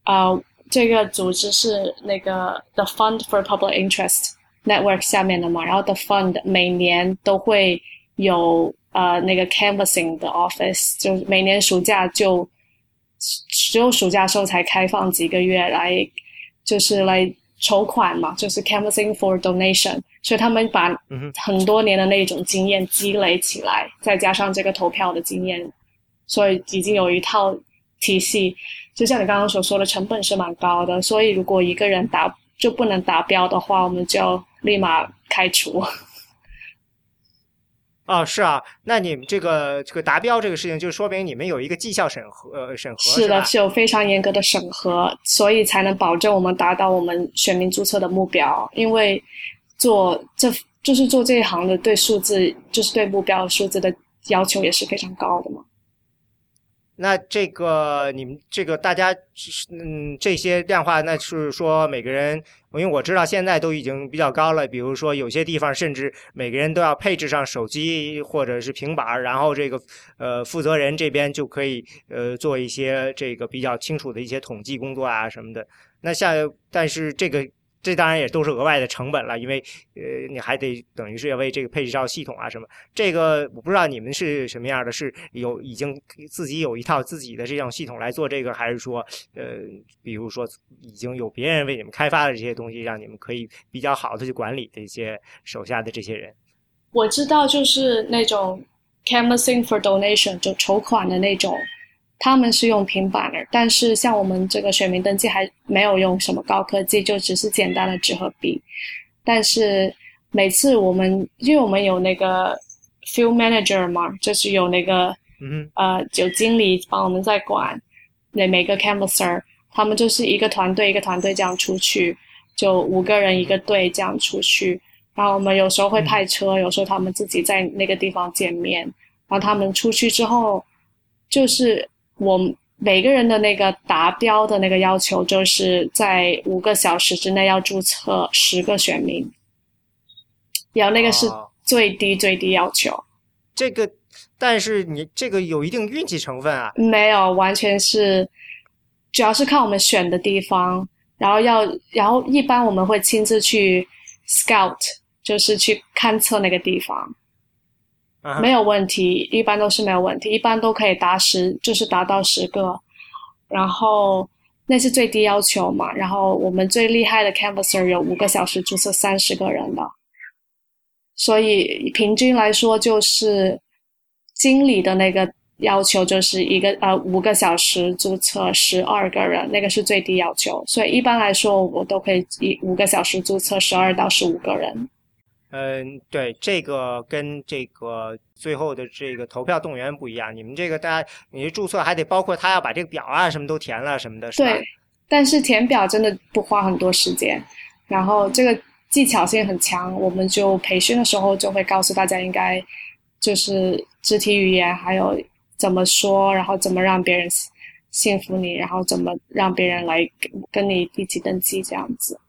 呃，这个组织是那个 The Fund for Public Interest Network 下面的嘛，然后 The Fund 每年都会有呃那个 canvassing 的 office，就每年暑假就只有暑假时候才开放几个月来，就是来筹款嘛，就是 canvassing for donation。所以他们把很多年的那种经验积累起来，再加上这个投票的经验，所以已经有一套体系。就像你刚刚所说的，成本是蛮高的。所以如果一个人达就不能达标的话，我们就立马开除。哦，是啊，那你们这个这个达标这个事情，就说明你们有一个绩效审核呃审核是的，是有非常严格的审核，所以才能保证我们达到我们选民注册的目标，因为。做这就是做这一行的，对数字就是对目标数字的要求也是非常高的嘛。那这个你们这个大家嗯这些量化，那是说每个人，因为我知道现在都已经比较高了，比如说有些地方甚至每个人都要配置上手机或者是平板然后这个呃负责人这边就可以呃做一些这个比较清楚的一些统计工作啊什么的。那下但是这个。这当然也都是额外的成本了，因为呃，你还得等于是要为这个配置系统啊什么。这个我不知道你们是什么样的，是有已经自己有一套自己的这种系统来做这个，还是说呃，比如说已经有别人为你们开发的这些东西，让你们可以比较好的去管理这些手下的这些人？我知道，就是那种 canvassing for donation 就筹款的那种。他们是用平板的，但是像我们这个选民登记还没有用什么高科技，就只是简单的纸和笔。但是每次我们，因为我们有那个 field manager 嘛，就是有那个嗯呃，有经理帮我们在管那每个 canvasser，他们就是一个团队一个团队这样出去，就五个人一个队这样出去。然后我们有时候会派车，有时候他们自己在那个地方见面。然后他们出去之后，就是。我每个人的那个达标的那个要求，就是在五个小时之内要注册十个选民，然后那个是最低最低要求。这个，但是你这个有一定运气成分啊？没有，完全是，主要是看我们选的地方，然后要，然后一般我们会亲自去 scout，就是去勘测那个地方。没有问题，一般都是没有问题，一般都可以达十，就是达到十个，然后那是最低要求嘛。然后我们最厉害的 canvasser 有五个小时注册三十个人的，所以平均来说就是经理的那个要求就是一个呃五个小时注册十二个人，那个是最低要求。所以一般来说我都可以以五个小时注册十二到十五个人。嗯，对，这个跟这个最后的这个投票动员不一样。你们这个大家，你注册还得包括他要把这个表啊什么都填了什么的，是吧？对，但是填表真的不花很多时间，然后这个技巧性很强。我们就培训的时候就会告诉大家，应该就是肢体语言，还有怎么说，然后怎么让别人信服你，然后怎么让别人来跟你一起登记这样子。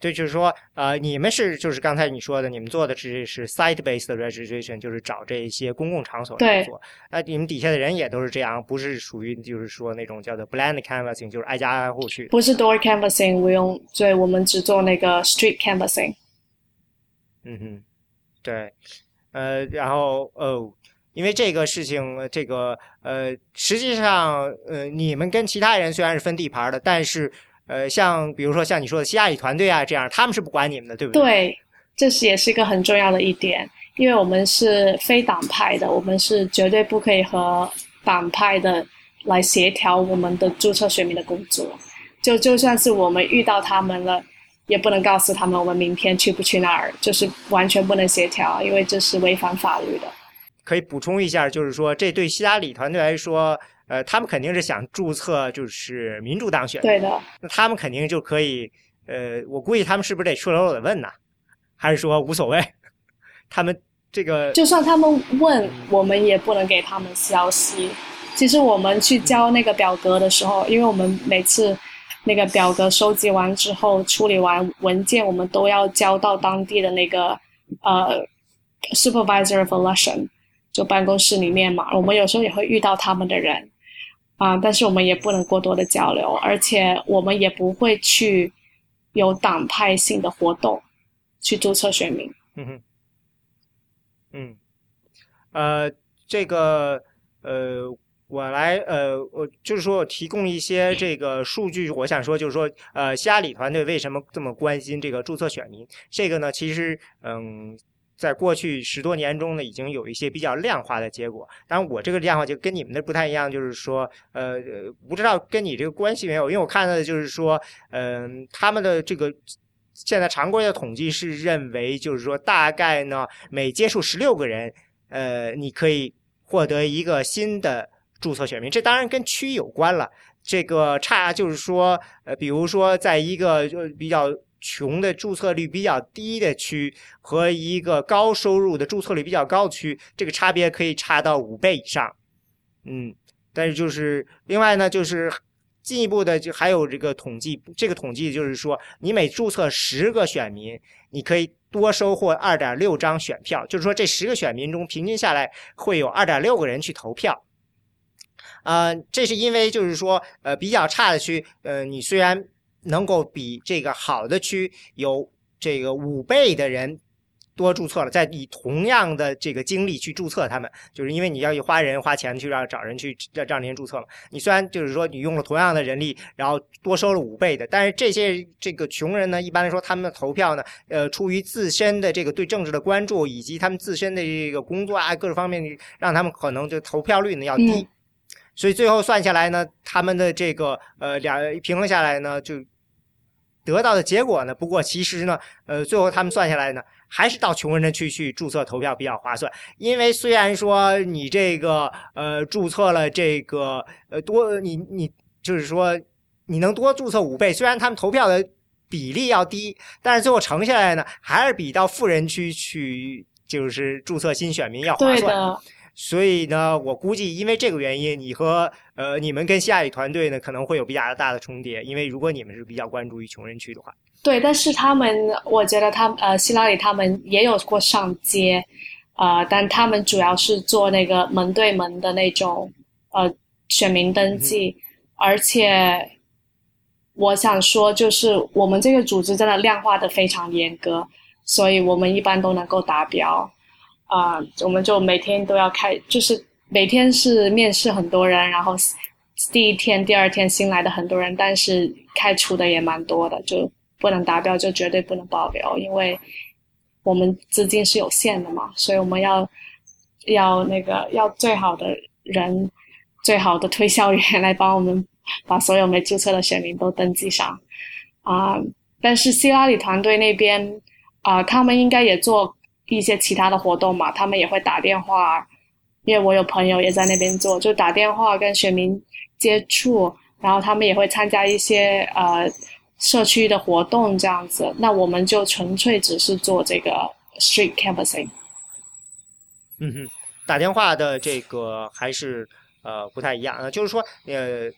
对，就是说，呃，你们是就是刚才你说的，你们做的是是 site-based registration，就是找这些公共场所来做。那你们底下的人也都是这样，不是属于就是说那种叫做 blind canvassing，就是挨家挨户去。不是 door canvassing，我用，对，我们只做那个 street canvassing。嗯哼，对，呃，然后哦，因为这个事情，这个呃，实际上，呃，你们跟其他人虽然是分地盘的，但是。呃，像比如说像你说的希拉里团队啊，这样他们是不管你们的，对不对？对，这是也是一个很重要的一点，因为我们是非党派的，我们是绝对不可以和党派的来协调我们的注册选民的工作。就就算是我们遇到他们了，也不能告诉他们我们明天去不去那儿，就是完全不能协调，因为这是违反法律的。可以补充一下，就是说这对希拉里团队来说。呃，他们肯定是想注册，就是民主当选。对的。那他们肯定就可以，呃，我估计他们是不是得赤裸裸的问呢？还是说无所谓？他们这个，就算他们问，我们也不能给他们消息。其实我们去交那个表格的时候，因为我们每次那个表格收集完之后，处理完文件，我们都要交到当地的那个呃 supervisor of election，就办公室里面嘛。我们有时候也会遇到他们的人。啊！但是我们也不能过多的交流，而且我们也不会去有党派性的活动去注册选民。嗯哼，嗯，呃，这个呃，我来，呃，我就是说我提供一些这个数据，我想说就是说，呃，希拉里团队为什么这么关心这个注册选民？这个呢，其实，嗯，在过去十多年中呢，已经有一些比较量化的结果。当然，我这个量化就跟你们的不太一样，就是说，呃，不知道跟你这个关系没有，因为我看到的就是说，嗯，他们的这个现在常规的统计是认为，就是说，大概呢，每接触十六个人，呃，你可以获得一个新的。注册选民，这当然跟区有关了。这个差就是说，呃，比如说，在一个就比较穷的注册率比较低的区和一个高收入的注册率比较高的区，这个差别可以差到五倍以上。嗯，但是就是另外呢，就是进一步的就还有这个统计，这个统计就是说，你每注册十个选民，你可以多收获二点六张选票，就是说这十个选民中平均下来会有二点六个人去投票。呃，这是因为就是说，呃，比较差的区，呃，你虽然能够比这个好的区有这个五倍的人多注册了，在以同样的这个精力去注册他们，就是因为你要去花人花钱去让找人去让让人注册嘛。你虽然就是说你用了同样的人力，然后多收了五倍的，但是这些这个穷人呢，一般来说他们的投票呢，呃，出于自身的这个对政治的关注，以及他们自身的这个工作啊各种方面，让他们可能就投票率呢要低。所以最后算下来呢，他们的这个呃两平衡下来呢，就得到的结果呢，不过其实呢，呃，最后他们算下来呢，还是到穷人的区去注册投票比较划算。因为虽然说你这个呃注册了这个呃多，你你就是说你能多注册五倍，虽然他们投票的比例要低，但是最后乘下来呢，还是比到富人区去就是注册新选民要划算。所以呢，我估计因为这个原因，你和呃你们跟夏雨团队呢可能会有比较大的重叠。因为如果你们是比较关注于穷人区的话，对，但是他们，我觉得他呃希拉里他们也有过上街，啊，但他们主要是做那个门对门的那种呃选民登记，而且我想说，就是我们这个组织真的量化的非常严格，所以我们一般都能够达标。啊，我们就每天都要开，就是每天是面试很多人，然后第一天、第二天新来的很多人，但是开除的也蛮多的，就不能达标就绝对不能保留，因为我们资金是有限的嘛，所以我们要要那个要最好的人、最好的推销员来帮我们把所有没注册的选民都登记上啊。但是希拉里团队那边啊，他们应该也做。一些其他的活动嘛，他们也会打电话，因为我有朋友也在那边做，就打电话跟选民接触，然后他们也会参加一些呃社区的活动这样子。那我们就纯粹只是做这个 street canvassing。嗯哼，打电话的这个还是呃不太一样啊，就是说呃。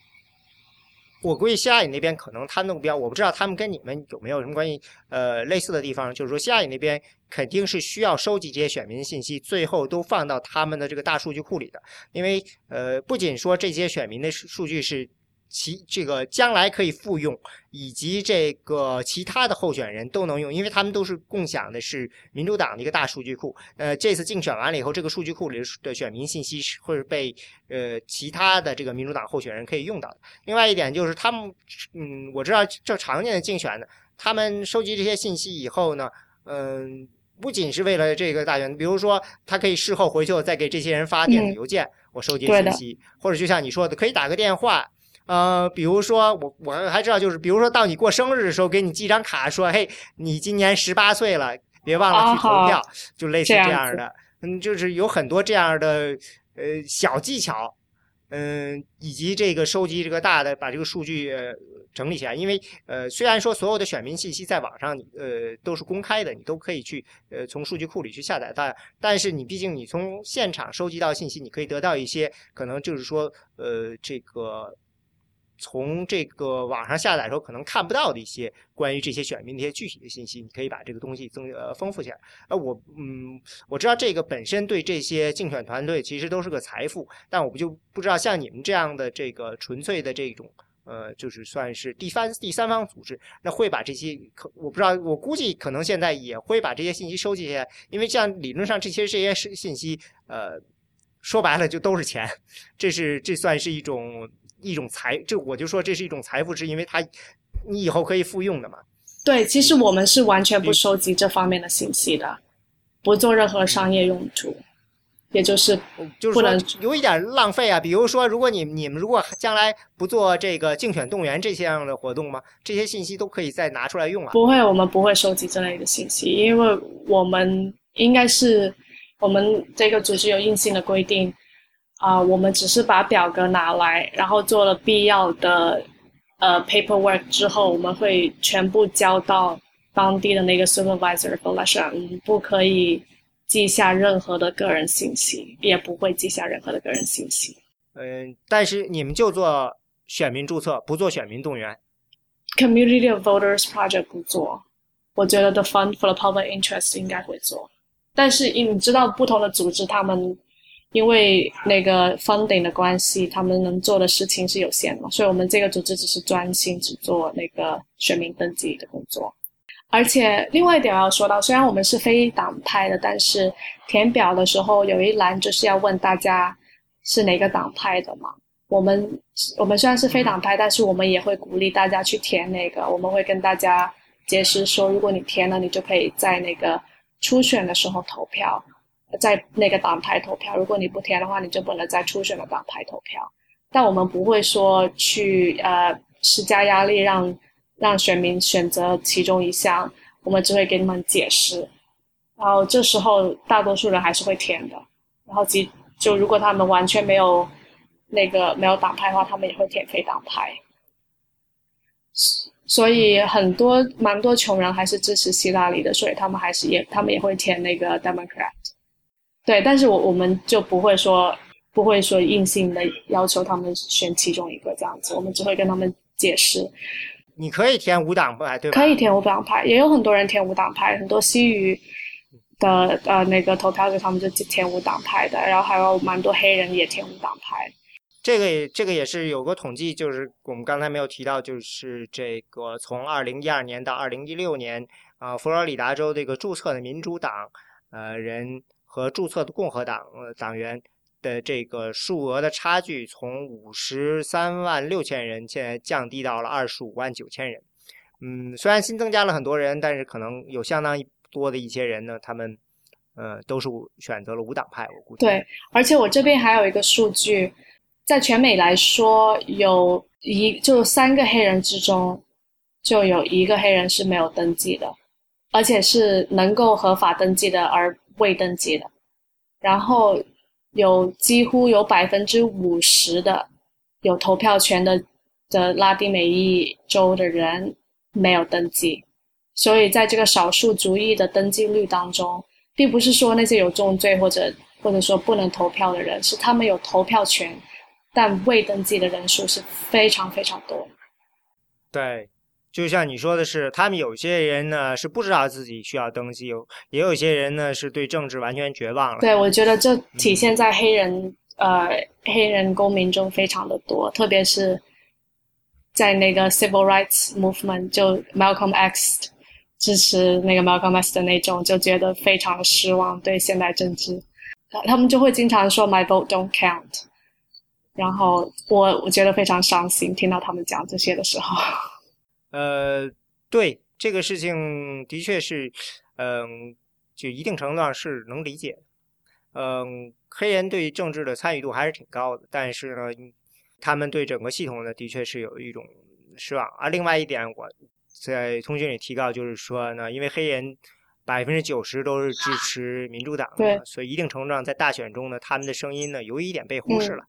我估计西亚里那边可能他目标，我不知道他们跟你们有没有什么关系，呃，类似的地方，就是说西亚里那边肯定是需要收集这些选民信息，最后都放到他们的这个大数据库里的，因为呃，不仅说这些选民的数据是。其这个将来可以复用，以及这个其他的候选人都能用，因为他们都是共享的是民主党的一个大数据库。呃，这次竞选完了以后，这个数据库里的选民信息是会被呃其他的这个民主党候选人可以用到的。另外一点就是他们，嗯，我知道这常见的竞选呢，他们收集这些信息以后呢，嗯，不仅是为了这个大选，比如说他可以事后回去再给这些人发电子邮件，我收集信息，或者就像你说的，可以打个电话。呃，比如说我我还知道，就是比如说到你过生日的时候，给你寄张卡，说嘿，你今年十八岁了，别忘了去投票，就类似这样的。嗯，就是有很多这样的呃小技巧，嗯，以及这个收集这个大的，把这个数据整理起来。因为呃，虽然说所有的选民信息在网上呃都是公开的，你都可以去呃从数据库里去下载但但是你毕竟你从现场收集到信息，你可以得到一些可能就是说呃这个。从这个网上下载的时候，可能看不到的一些关于这些选民的一些具体的信息，你可以把这个东西增呃丰富起来。呃，我嗯，我知道这个本身对这些竞选团队其实都是个财富，但我不就不知道像你们这样的这个纯粹的这种呃，就是算是第三第三方组织，那会把这些可我不知道，我估计可能现在也会把这些信息收集下来，因为像理论上这些这些信息呃。说白了就都是钱，这是这算是一种一种财，这我就说这是一种财富，是因为它你以后可以复用的嘛。对，其实我们是完全不收集这方面的信息的，不做任何商业用途，也就是就是说有一点浪费啊。比如说，如果你你们如果将来不做这个竞选动员这些样的活动吗？这些信息都可以再拿出来用啊。不会，我们不会收集这类的信息，因为我们应该是我们这个组织有硬性的规定啊，我们只是把表格拿来，然后做了必要的。呃，paperwork 之后，我们会全部交到当地的那个 supervisor 和 lecturer，不可以记下任何的个人信息，也不会记下任何的个人信息。嗯，但是你们就做选民注册，不做选民动员。Community of Voters Project 不做，我觉得 The Fund for the Public Interest 应该会做，但是你知道不同的组织他们。因为那个 funding 的关系，他们能做的事情是有限的，所以我们这个组织只是专心只做那个选民登记的工作。而且另外一点要说到，虽然我们是非党派的，但是填表的时候有一栏就是要问大家是哪个党派的嘛。我们我们虽然是非党派，但是我们也会鼓励大家去填那个。我们会跟大家解释说，如果你填了，你就可以在那个初选的时候投票。在那个党派投票，如果你不填的话，你就不能在初选的党派投票。但我们不会说去呃施加压力，让让选民选择其中一项，我们只会给你们解释。然后这时候大多数人还是会填的。然后即就如果他们完全没有那个没有党派的话，他们也会填非党派。所以很多蛮多穷人还是支持希拉里的，所以他们还是也他们也会填那个 Democrat。对，但是我我们就不会说不会说硬性的要求他们选其中一个这样子，我们只会跟他们解释。你可以填无党派，对吧？可以填无党派，也有很多人填无党派，很多西语的呃那个投票者他们就填无党派的，然后还有蛮多黑人也填无党派。这个也这个也是有个统计，就是我们刚才没有提到，就是这个从二零一二年到二零一六年啊，佛罗里达州这个注册的民主党呃人。和注册的共和党党员的这个数额的差距，从五十三万六千人，现在降低到了二十五万九千人。嗯，虽然新增加了很多人，但是可能有相当多的一些人呢，他们呃都是选择了无党派。我估计对，而且我这边还有一个数据，在全美来说，有一就三个黑人之中，就有一个黑人是没有登记的，而且是能够合法登记的，而。未登记的，然后有几乎有百分之五十的有投票权的的拉丁美裔州的人没有登记，所以在这个少数族裔的登记率当中，并不是说那些有重罪或者或者说不能投票的人是他们有投票权，但未登记的人数是非常非常多。对。就像你说的是，他们有些人呢是不知道自己需要登记，有也有些人呢是对政治完全绝望了。对，我觉得这体现在黑人呃黑人公民中非常的多，特别是在那个 civil rights movement，就 Malcolm X 支持那个 Malcolm X 的那种，就觉得非常失望对现代政治，他们就会经常说 My vote don't count，然后我我觉得非常伤心，听到他们讲这些的时候。呃，对这个事情的确是，嗯，就一定程度上是能理解。嗯，黑人对政治的参与度还是挺高的，但是呢，他们对整个系统呢，的确是有一种失望。而另外一点，我在通讯里提到，就是说呢，因为黑人百分之九十都是支持民主党的，所以一定程度上在大选中呢，他们的声音呢，有一点被忽视了。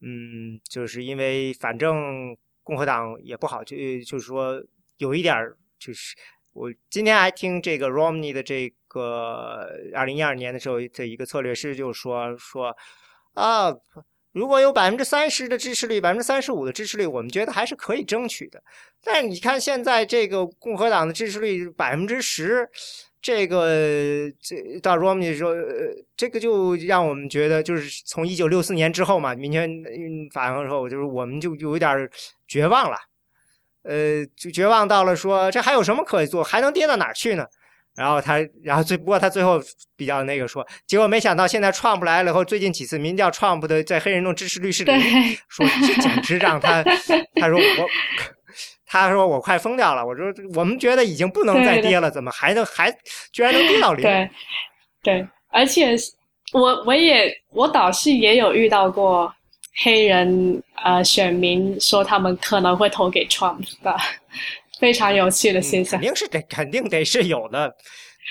嗯，就是因为反正。共和党也不好，就就是说有一点儿，就是我今天还听这个 Romney 的这个二零一二年的时候的一个策略师就说说啊，如果有百分之三十的支持率，百分之三十五的支持率，我们觉得还是可以争取的。但是你看现在这个共和党的支持率百分之十。这个这到 Romney 说，呃，这个就让我们觉得，就是从一九六四年之后嘛，民权法案之后，就是我们就有一点绝望了，呃，就绝望到了说，这还有什么可以做？还能跌到哪儿去呢？然后他，然后最不过他最后比较那个说，结果没想到现在 Trump 来了以后，最近几次民调，Trump 的在黑人中支持率是零，说简直让他，他说我，他说我快疯掉了。我说我们觉得已经不能再跌了，怎么还能还居然能跌到零？对，对，而且我我也我倒是也有遇到过黑人呃选民说他们可能会投给 Trump 的。非常有趣的现象，肯定是得，肯定得是有的，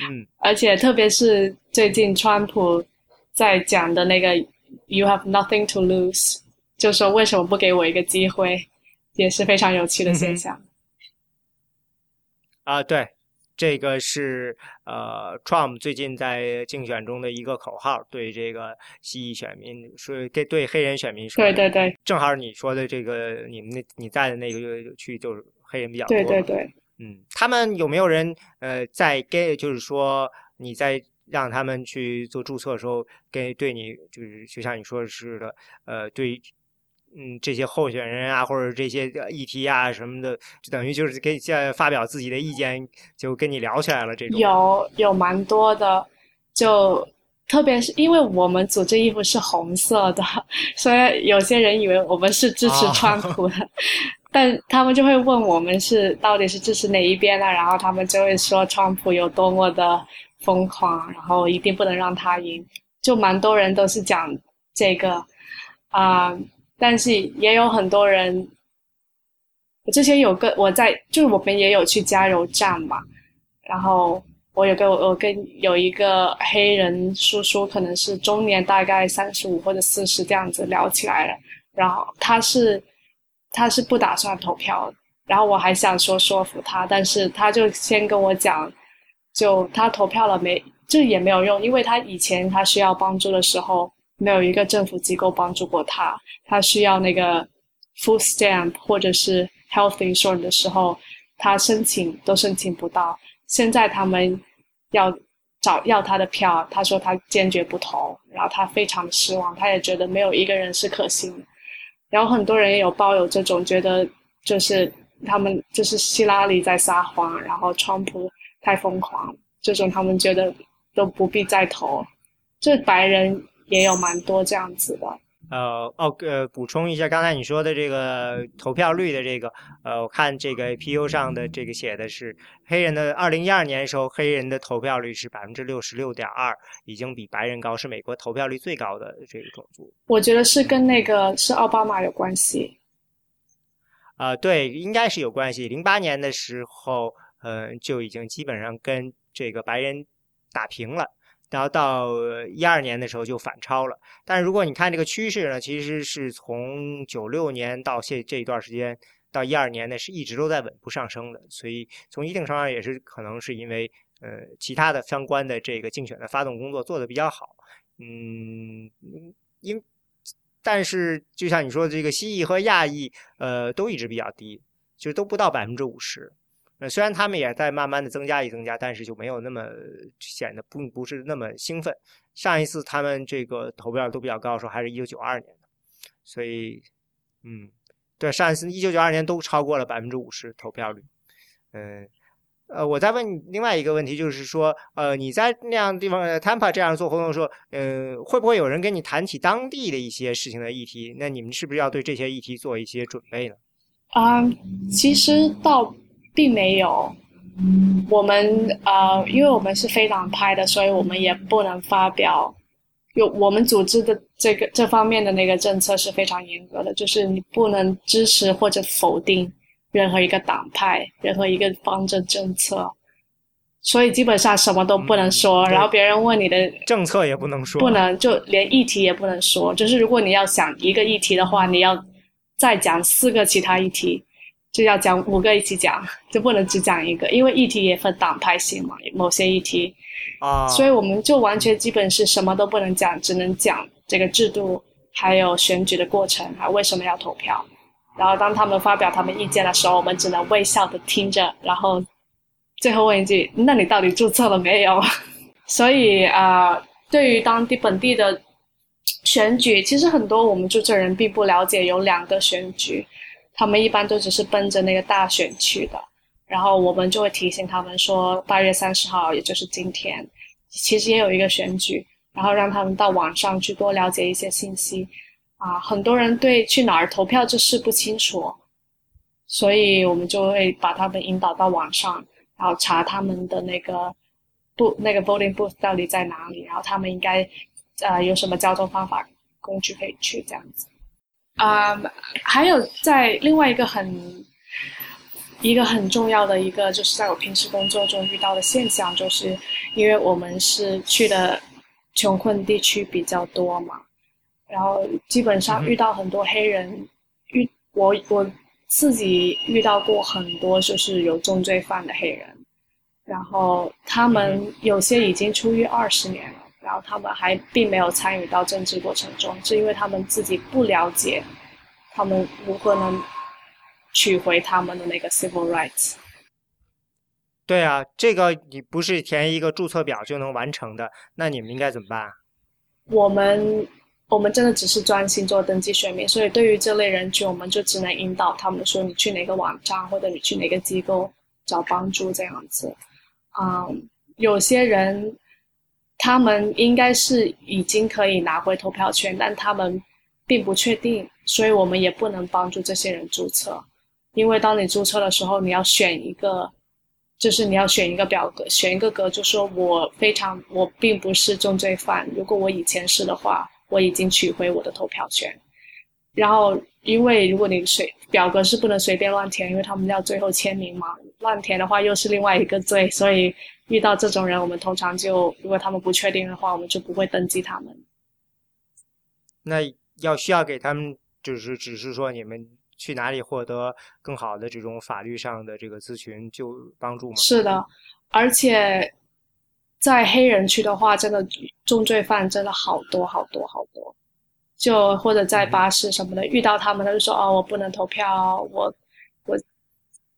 嗯，而且特别是最近川普在讲的那个 “You have nothing to lose”，就说为什么不给我一个机会，也是非常有趣的现象。啊，对，这个是呃，Trump 最近在竞选中的一个口号，对这个西裔选民说，给对黑人选民说，对对对，正好你说的这个，你们那你在的那个区就是。黑人比较多，对对对，嗯，他们有没有人呃，在给就是说你在让他们去做注册的时候，跟对你就是就像你说的似的，呃，对，嗯，这些候选人啊，或者这些议题啊什么的，就等于就是给在发表自己的意见，就跟你聊起来了。这种有有蛮多的，就特别是因为我们组织衣服是红色的，所以有些人以为我们是支持川普的。但他们就会问我们是到底是支持哪一边呢？然后他们就会说川普有多么的疯狂，然后一定不能让他赢。就蛮多人都是讲这个啊，但是也有很多人，我之前有个我在就是我们也有去加油站嘛，然后我有个我跟有一个黑人叔叔，可能是中年，大概三十五或者四十这样子聊起来了，然后他是。他是不打算投票，然后我还想说说服他，但是他就先跟我讲，就他投票了没，就也没有用，因为他以前他需要帮助的时候，没有一个政府机构帮助过他，他需要那个 food stamp 或者是 health insurance 的时候，他申请都申请不到。现在他们要找要他的票，他说他坚决不投，然后他非常失望，他也觉得没有一个人是可信的。然后很多人也有抱有这种觉得，就是他们就是希拉里在撒谎，然后川普太疯狂，这种他们觉得都不必再投。这白人也有蛮多这样子的。呃哦呃，补充一下刚才你说的这个投票率的这个，呃，我看这个 APU 上的这个写的是黑人的二零一二年时候黑人的投票率是百分之六十六点二，已经比白人高，是美国投票率最高的这个种族。我觉得是跟那个是奥巴马有关系。啊，对，应该是有关系。零八年的时候，呃，就已经基本上跟这个白人打平了。然后到一二年的时候就反超了，但是如果你看这个趋势呢，其实是从九六年到现这一段时间到一二年呢，是一直都在稳步上升的。所以从一定程度上也是可能是因为呃其他的相关的这个竞选的发动工作做得比较好，嗯，因但是就像你说的这个西裔和亚裔呃都一直比较低，就都不到百分之五十。呃，虽然他们也在慢慢的增加一增加，但是就没有那么显得不不是那么兴奋。上一次他们这个投票都比较高的时候，还是一九九二年的，所以，嗯，对，上一次一九九二年都超过了百分之五十投票率。嗯，呃，我再问你另外一个问题，就是说，呃，你在那样地方，Tampa 这样做活动的时候，呃，会不会有人跟你谈起当地的一些事情的议题？那你们是不是要对这些议题做一些准备呢？啊，其实到。并没有，我们呃，因为我们是非党派的，所以我们也不能发表。有我们组织的这个这方面的那个政策是非常严格的，就是你不能支持或者否定任何一个党派、任何一个方针政策，所以基本上什么都不能说。然后别人问你的政策也不能说，不能就连议题也不能说。就是如果你要想一个议题的话，你要再讲四个其他议题。就要讲五个一起讲，就不能只讲一个，因为议题也分党派性嘛，某些议题啊，所以我们就完全基本是什么都不能讲，只能讲这个制度，还有选举的过程，还为什么要投票。然后当他们发表他们意见的时候，我们只能微笑的听着，然后最后问一句：那你到底注册了没有？所以啊，对于当地本地的选举，其实很多我们注册人并不了解有两个选举。他们一般都只是奔着那个大选去的，然后我们就会提醒他们说，八月三十号，也就是今天，其实也有一个选举，然后让他们到网上去多了解一些信息。啊，很多人对去哪儿投票这事不清楚，所以我们就会把他们引导到网上，然后查他们的那个不那个 voting booth 到底在哪里，然后他们应该呃有什么交通方法工具可以去这样子。啊，还有在另外一个很一个很重要的一个，就是在我平时工作中遇到的现象，就是因为我们是去的穷困地区比较多嘛。然后基本上遇到很多黑人，遇我我自己遇到过很多就是有重罪犯的黑人，然后他们有些已经出狱二十年了，然后他们还并没有参与到政治过程中，是因为他们自己不了解，他们如何能取回他们的那个 civil rights。对啊，这个你不是填一个注册表就能完成的，那你们应该怎么办？我们。我们真的只是专心做登记选民，所以对于这类人群，我们就只能引导他们说：你去哪个网站，或者你去哪个机构找帮助这样子。嗯，有些人他们应该是已经可以拿回投票权，但他们并不确定，所以我们也不能帮助这些人注册。因为当你注册的时候，你要选一个，就是你要选一个表格，选一个格，就说我非常，我并不是重罪犯。如果我以前是的话。我已经取回我的投票权，然后因为如果你随表格是不能随便乱填，因为他们要最后签名嘛，乱填的话又是另外一个罪，所以遇到这种人，我们通常就如果他们不确定的话，我们就不会登记他们。那要需要给他们，就是只是说你们去哪里获得更好的这种法律上的这个咨询就帮助吗？是的，而且。在黑人区的话，真的重罪犯真的好多好多好多，就或者在巴士什么的遇到他们，他就说：“哦，我不能投票，我我。”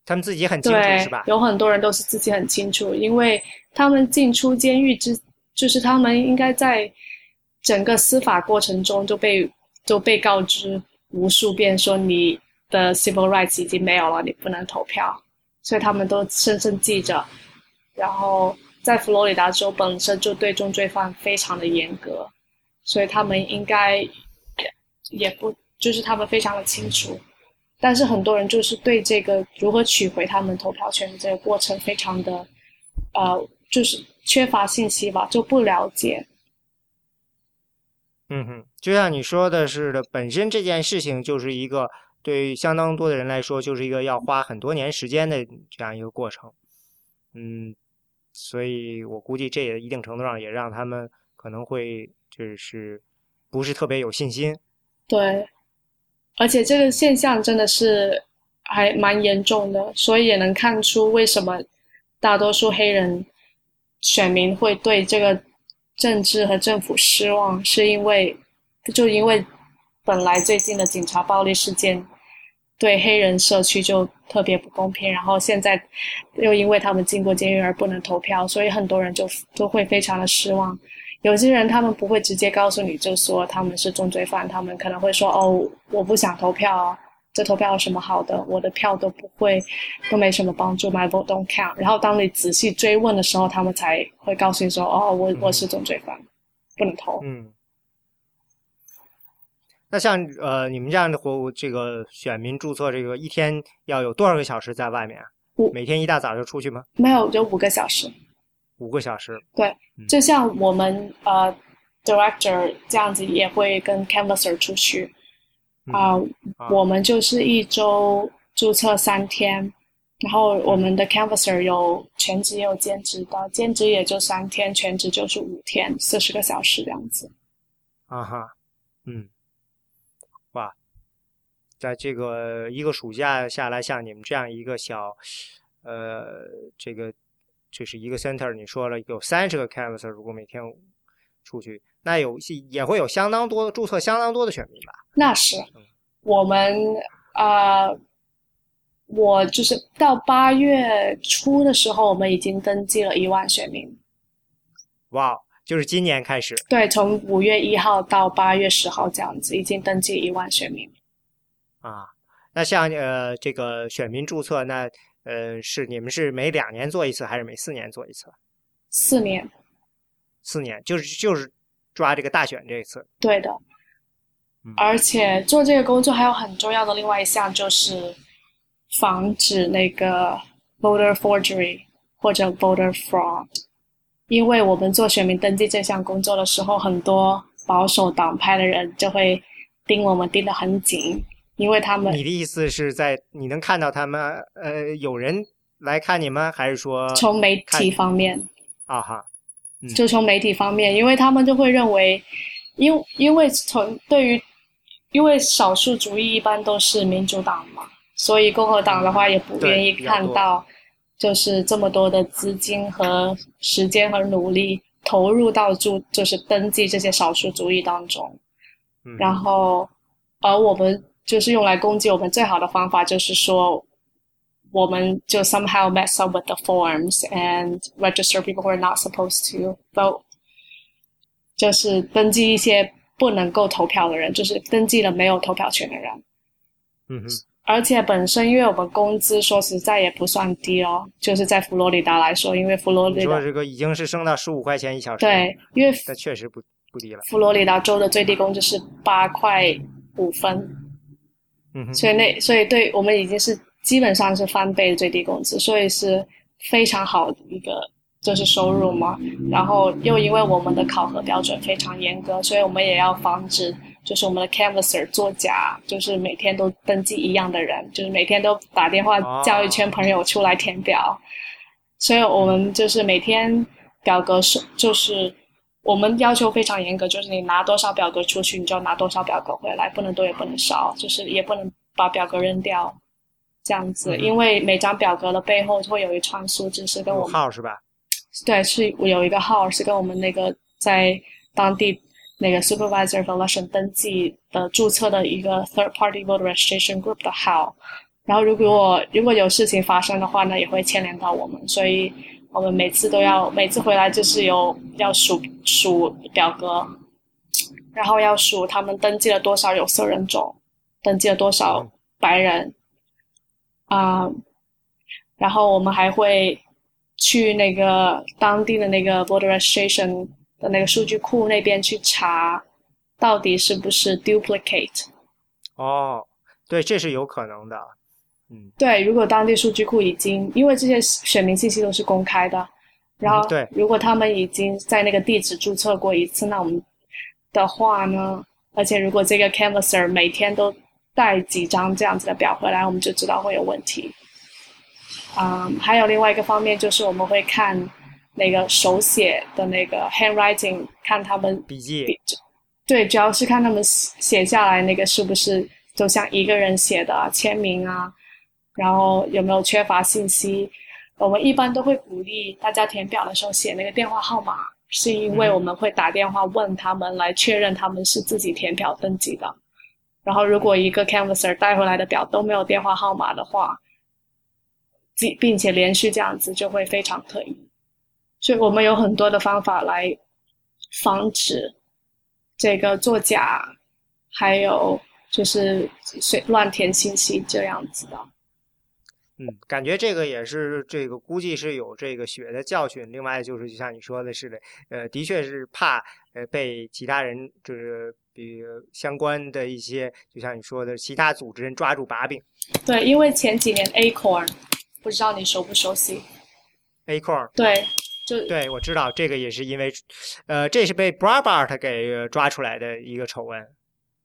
他们自己很清楚是吧？有很多人都是自己很清楚，因为他们进出监狱之，就是他们应该在整个司法过程中就被就被告知无数遍说你的 civil rights 已经没有了，你不能投票，所以他们都深深记着，然后。在佛罗里达州本身就对重罪犯非常的严格，所以他们应该也也不就是他们非常的清楚，但是很多人就是对这个如何取回他们投票权的这个过程非常的呃，就是缺乏信息吧，就不了解。嗯哼，就像你说的似的，本身这件事情就是一个对相当多的人来说就是一个要花很多年时间的这样一个过程，嗯。所以我估计这也一定程度上也让他们可能会就是不是特别有信心。对，而且这个现象真的是还蛮严重的，所以也能看出为什么大多数黑人选民会对这个政治和政府失望，是因为就因为本来最近的警察暴力事件。对黑人社区就特别不公平，然后现在又因为他们进过监狱而不能投票，所以很多人就都会非常的失望。有些人他们不会直接告诉你就说他们是重罪犯，他们可能会说：“哦，我不想投票，这投票有什么好的？我的票都不会，都没什么帮助，my vote don't count。”然后当你仔细追问的时候，他们才会告诉你说：“哦，我我是重罪犯，不能投。”嗯。那像呃，你们这样的活，这个选民注册，这个一天要有多少个小时在外面？每天一大早就出去吗？没有，就五个小时。五个小时。对，就像我们呃，director 这样子也会跟 canvasser 出去啊。我们就是一周注册三天，然后我们的 canvasser 有全职也有兼职的，兼职也就三天，全职就是五天，四十个小时这样子。啊哈，嗯。哇在这个一个暑假下来，像你们这样一个小，呃，这个这是一个 center，你说了有三十个 canvas，如果每天出去，那有也会有相当多的注册，相当多的选民吧？那是，我们啊，我就是到八月初的时候，我们已经登记了一万选民。哇，就是今年开始？对，从五月一号到八月十号这样子，已经登记一万选民。啊，那像呃这个选民注册，那呃，是你们是每两年做一次，还是每四年做一次？四年，四年，就是就是抓这个大选这一次。对的。而且做这个工作还有很重要的另外一项就是防止那个 voter forgery 或者 voter fraud，因为我们做选民登记这项工作的时候，很多保守党派的人就会盯我们盯得很紧。因为他们，你的意思是在你能看到他们呃有人来看你们，还是说从媒体方面？啊哈，就从媒体方面，因为他们就会认为，因因为从对于因为少数主义一般都是民主党嘛，所以共和党的话也不愿意看到就是这么多的资金和时间和努力投入到注就是登记这些少数族裔当中，然后而我们。就是用来攻击我们最好的方法，就是说，我们就 somehow mess up with the forms and register people who are not supposed to vote，就是登记一些不能够投票的人，就是登记了没有投票权的人。嗯哼。而且本身，因为我们工资说实在也不算低哦，就是在佛罗里达来说，因为佛罗里达说这个已经是升到十五块钱一小时，对，因为那确实不不低了。佛罗里达州的最低工资是八块五分。所以那所以对我们已经是基本上是翻倍的最低工资，所以是非常好的一个就是收入嘛。然后又因为我们的考核标准非常严格，所以我们也要防止就是我们的 canvasser 作假，就是每天都登记一样的人，就是每天都打电话叫一圈朋友出来填表。所以我们就是每天表格是就是我们要求非常严格，就是你拿多少表格出去，你就要拿多少表格回来，不能多也不能少，就是也不能。把表格扔掉，这样子，因为每张表格的背后会有一串数字，是跟我们号是吧？对，是有一个号是跟我们那个在当地那个 supervisor election 登记的注册的一个 third party voter registration group 的号。然后如果如果有事情发生的话呢，也会牵连到我们，所以我们每次都要每次回来就是有要数数表格，然后要数他们登记了多少有色人种。登记了多少白人啊？然后我们还会去那个当地的那个 voter registration 的那个数据库那边去查，到底是不是 duplicate。哦，对，这是有可能的。嗯，对，如果当地数据库已经，因为这些选民信息都是公开的，然后对，如果他们已经在那个地址注册过一次，那我们的话呢？而且如果这个 canvasser 每天都带几张这样子的表回来，我们就知道会有问题。嗯，还有另外一个方面就是我们会看那个手写的那个 handwriting，看他们笔记。对，主要是看他们写下来那个是不是就像一个人写的签名啊，然后有没有缺乏信息。我们一般都会鼓励大家填表的时候写那个电话号码，是因为我们会打电话问他们来确认他们是自己填表登记的。然后，如果一个 canvasser 带回来的表都没有电话号码的话，并并且连续这样子，就会非常可疑。所以我们有很多的方法来防止这个作假，还有就是随乱填信息这样子的。嗯，感觉这个也是这个估计是有这个血的教训。另外就是就像你说的似的，呃，的确是怕呃被其他人就是。比相关的一些，就像你说的，其他组织人抓住把柄。对，因为前几年 Acorn，不知道你熟不熟悉？Acorn。对，就对，我知道这个也是因为，呃，这是被 Brabart 给抓出来的一个丑闻，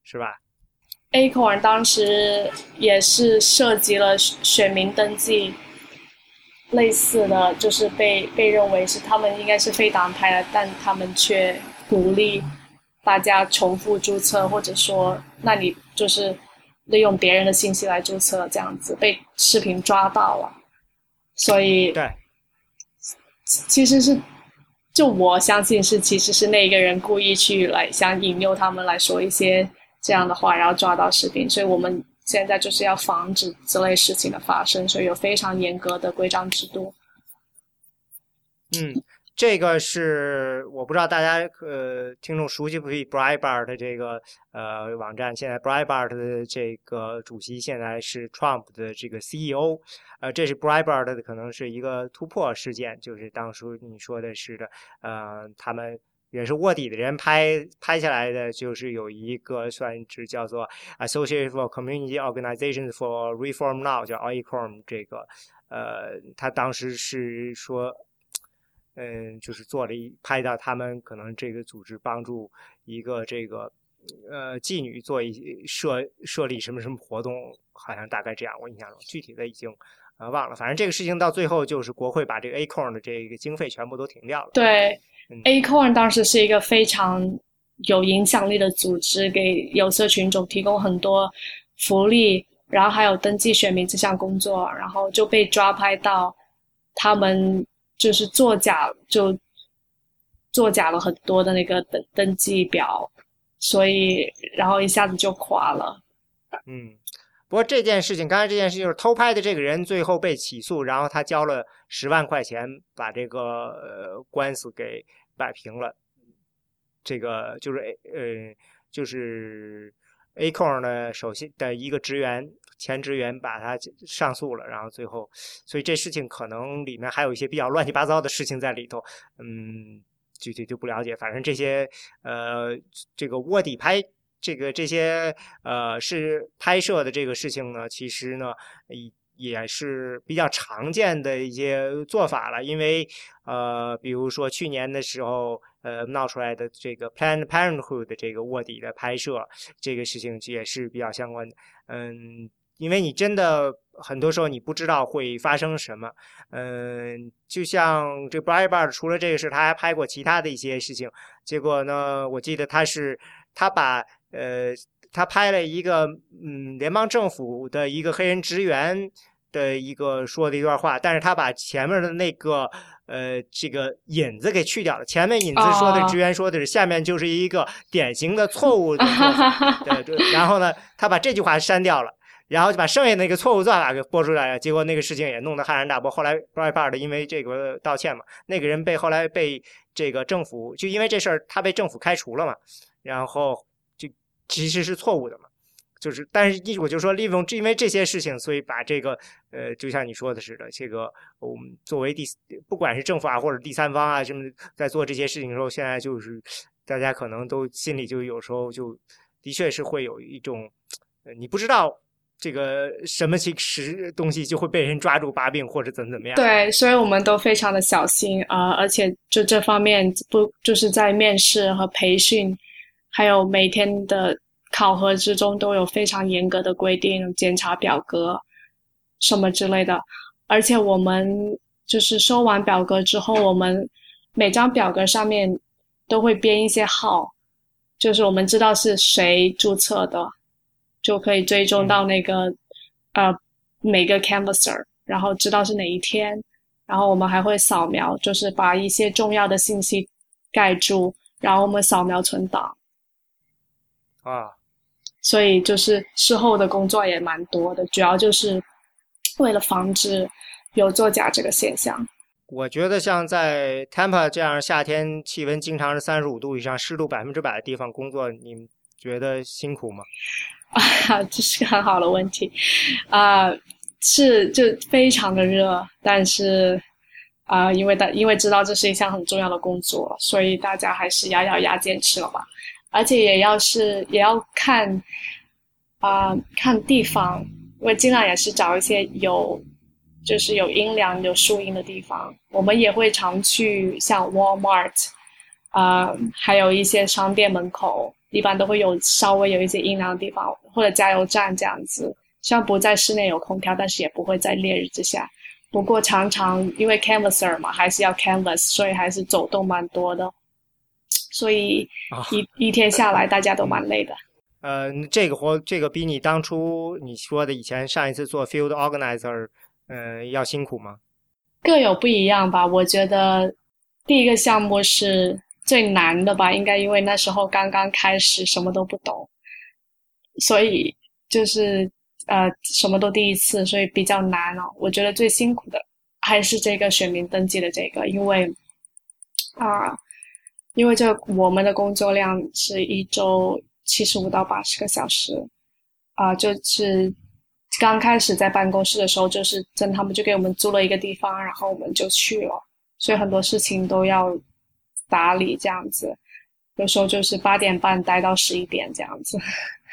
是吧？Acorn 当时也是涉及了选民登记，类似的就是被被认为是他们应该是非党派的，但他们却鼓励。大家重复注册，或者说，那你就是利用别人的信息来注册，这样子被视频抓到了，所以对，其实是就我相信是其实是那个人故意去来想引诱他们来说一些这样的话，然后抓到视频，所以我们现在就是要防止这类事情的发生，所以有非常严格的规章制度。嗯。这个是我不知道大家呃听众熟悉不熟悉 Breitbart 这个呃网站。现在 Breitbart 的这个主席现在是 Trump 的这个 CEO，呃，这是 Breitbart 的可能是一个突破事件，就是当初你说的是的，呃，他们也是卧底的人拍拍下来的，就是有一个算是叫做 Association for Community Organizations for Reform Now，叫 ACORN 这个，呃，他当时是说。嗯，就是做了一拍到他们可能这个组织帮助一个这个呃妓女做一设设立什么什么活动，好像大概这样，我印象中具体的已经呃忘了。反正这个事情到最后就是国会把这个 Acorn 的这个经费全部都停掉了。对，Acorn 当时是一个非常有影响力的组织，给有色群众提供很多福利，然后还有登记选民这项工作，然后就被抓拍到他们。就是作假，就作假了很多的那个登登记表，所以然后一下子就垮了。嗯，不过这件事情，刚才这件事就是偷拍的这个人最后被起诉，然后他交了十万块钱，把这个官司给摆平了。这个就是呃，就是 Acon 呢首先的一个职员。前职员把他上诉了，然后最后，所以这事情可能里面还有一些比较乱七八糟的事情在里头，嗯，具体就不了解。反正这些呃，这个卧底拍这个这些呃是拍摄的这个事情呢，其实呢也也是比较常见的一些做法了。因为呃，比如说去年的时候呃闹出来的这个 Planned Parenthood 的这个卧底的拍摄这个事情也是比较相关的，嗯。因为你真的很多时候你不知道会发生什么，嗯，就像这 Breitbart 除了这个事，他还拍过其他的一些事情。结果呢，我记得他是他把呃他拍了一个嗯联邦政府的一个黑人职员的一个说的一段话，但是他把前面的那个呃这个引子给去掉了。前面引子说的职员说的是下面就是一个典型的错误的做法，对，然后呢，他把这句话删掉了。然后就把剩下那个错误做法给播出来了，结果那个事情也弄得浩然大波。后来 Breitbart 因为这个道歉嘛，那个人被后来被这个政府就因为这事儿他被政府开除了嘛，然后就其实是错误的嘛，就是但是一我就说利用因为这些事情，所以把这个呃就像你说的似的，这个我们作为第不管是政府啊或者第三方啊什么在做这些事情的时候，现在就是大家可能都心里就有时候就的确是会有一种你不知道。这个什么其实东西就会被人抓住把柄或者怎么怎么样？对，所以我们都非常的小心啊，而且就这方面不就是在面试和培训，还有每天的考核之中都有非常严格的规定，检查表格什么之类的。而且我们就是收完表格之后，我们每张表格上面都会编一些号，就是我们知道是谁注册的。就可以追踪到那个呃每个 canvasser，然后知道是哪一天，然后我们还会扫描，就是把一些重要的信息盖住，然后我们扫描存档。啊，所以就是事后的工作也蛮多的，主要就是为了防止有作假这个现象。我觉得像在 Tampa 这样夏天气温经常是三十五度以上、湿度百分之百的地方工作，你觉得辛苦吗？啊，这是个很好的问题，啊，是就非常的热，但是啊，因为大因为知道这是一项很重要的工作，所以大家还是咬咬牙坚持了吧。而且也要是也要看啊看地方，因为尽量也是找一些有就是有阴凉有树荫的地方。我们也会常去像 Walmart 啊，还有一些商店门口。一般都会有稍微有一些阴凉的地方，或者加油站这样子。虽然不在室内有空调，但是也不会在烈日之下。不过常常因为 canvasser 嘛，还是要 canvas，所以还是走动蛮多的。所以一一天下来，大家都蛮累的。呃，这个活，这个比你当初你说的以前上一次做 field organizer，呃，要辛苦吗？各有不一样吧。我觉得第一个项目是。最难的吧，应该因为那时候刚刚开始，什么都不懂，所以就是呃什么都第一次，所以比较难哦。我觉得最辛苦的还是这个选民登记的这个，因为啊，因为这我们的工作量是一周七十五到八十个小时，啊，就是刚开始在办公室的时候，就是真他们就给我们租了一个地方，然后我们就去了，所以很多事情都要打理这样子，有时候就是八点半待到十一点这样子，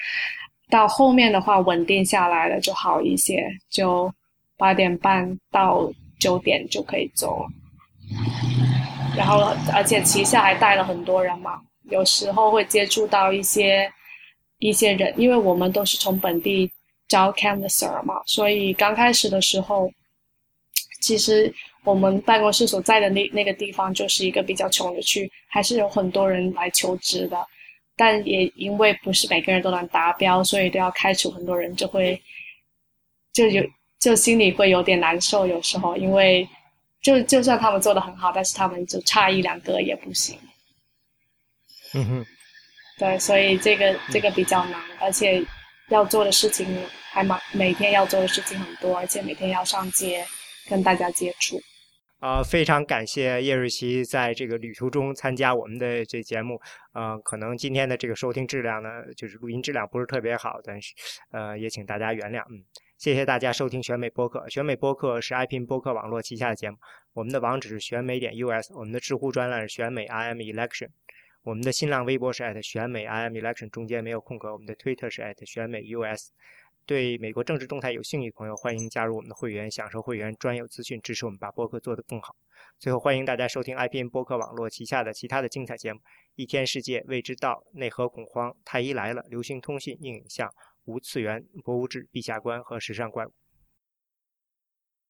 到后面的话稳定下来了就好一些，就八点半到九点就可以走了。然后，而且旗下还带了很多人嘛，有时候会接触到一些一些人，因为我们都是从本地招 canvasser 嘛，所以刚开始的时候，其实我们办公室所在的那那个地方就是一个比较穷的区，还是有很多人来求职的，但也因为不是每个人都能达标，所以都要开除很多人，就会就有就心里会有点难受，有时候因为。就就算他们做的很好，但是他们就差一两个也不行。嗯哼，对，所以这个这个比较难，而且要做的事情还蛮，每天要做的事情很多，而且每天要上街跟大家接触。啊，非常感谢叶瑞琪在这个旅途中参加我们的这节目。呃，可能今天的这个收听质量呢，就是录音质量不是特别好，但是呃，也请大家原谅。嗯。谢谢大家收听选美播客。选美播客是 IPN 播客网络旗下的节目。我们的网址是选美点 US，我们的知乎专栏是选美 IM Election，我们的新浪微博是 at 选美 IM Election，中间没有空格。我们的 Twitter 是 at 选美 US。对美国政治动态有兴趣的朋友，欢迎加入我们的会员，享受会员专有资讯，支持我们把播客做得更好。最后，欢迎大家收听 IPN 播客网络旗下的其他的精彩节目：一天世界、未知道、内核恐慌、太医来了、流行通信、硬影像。无次元、博物志、陛下观和时尚怪物。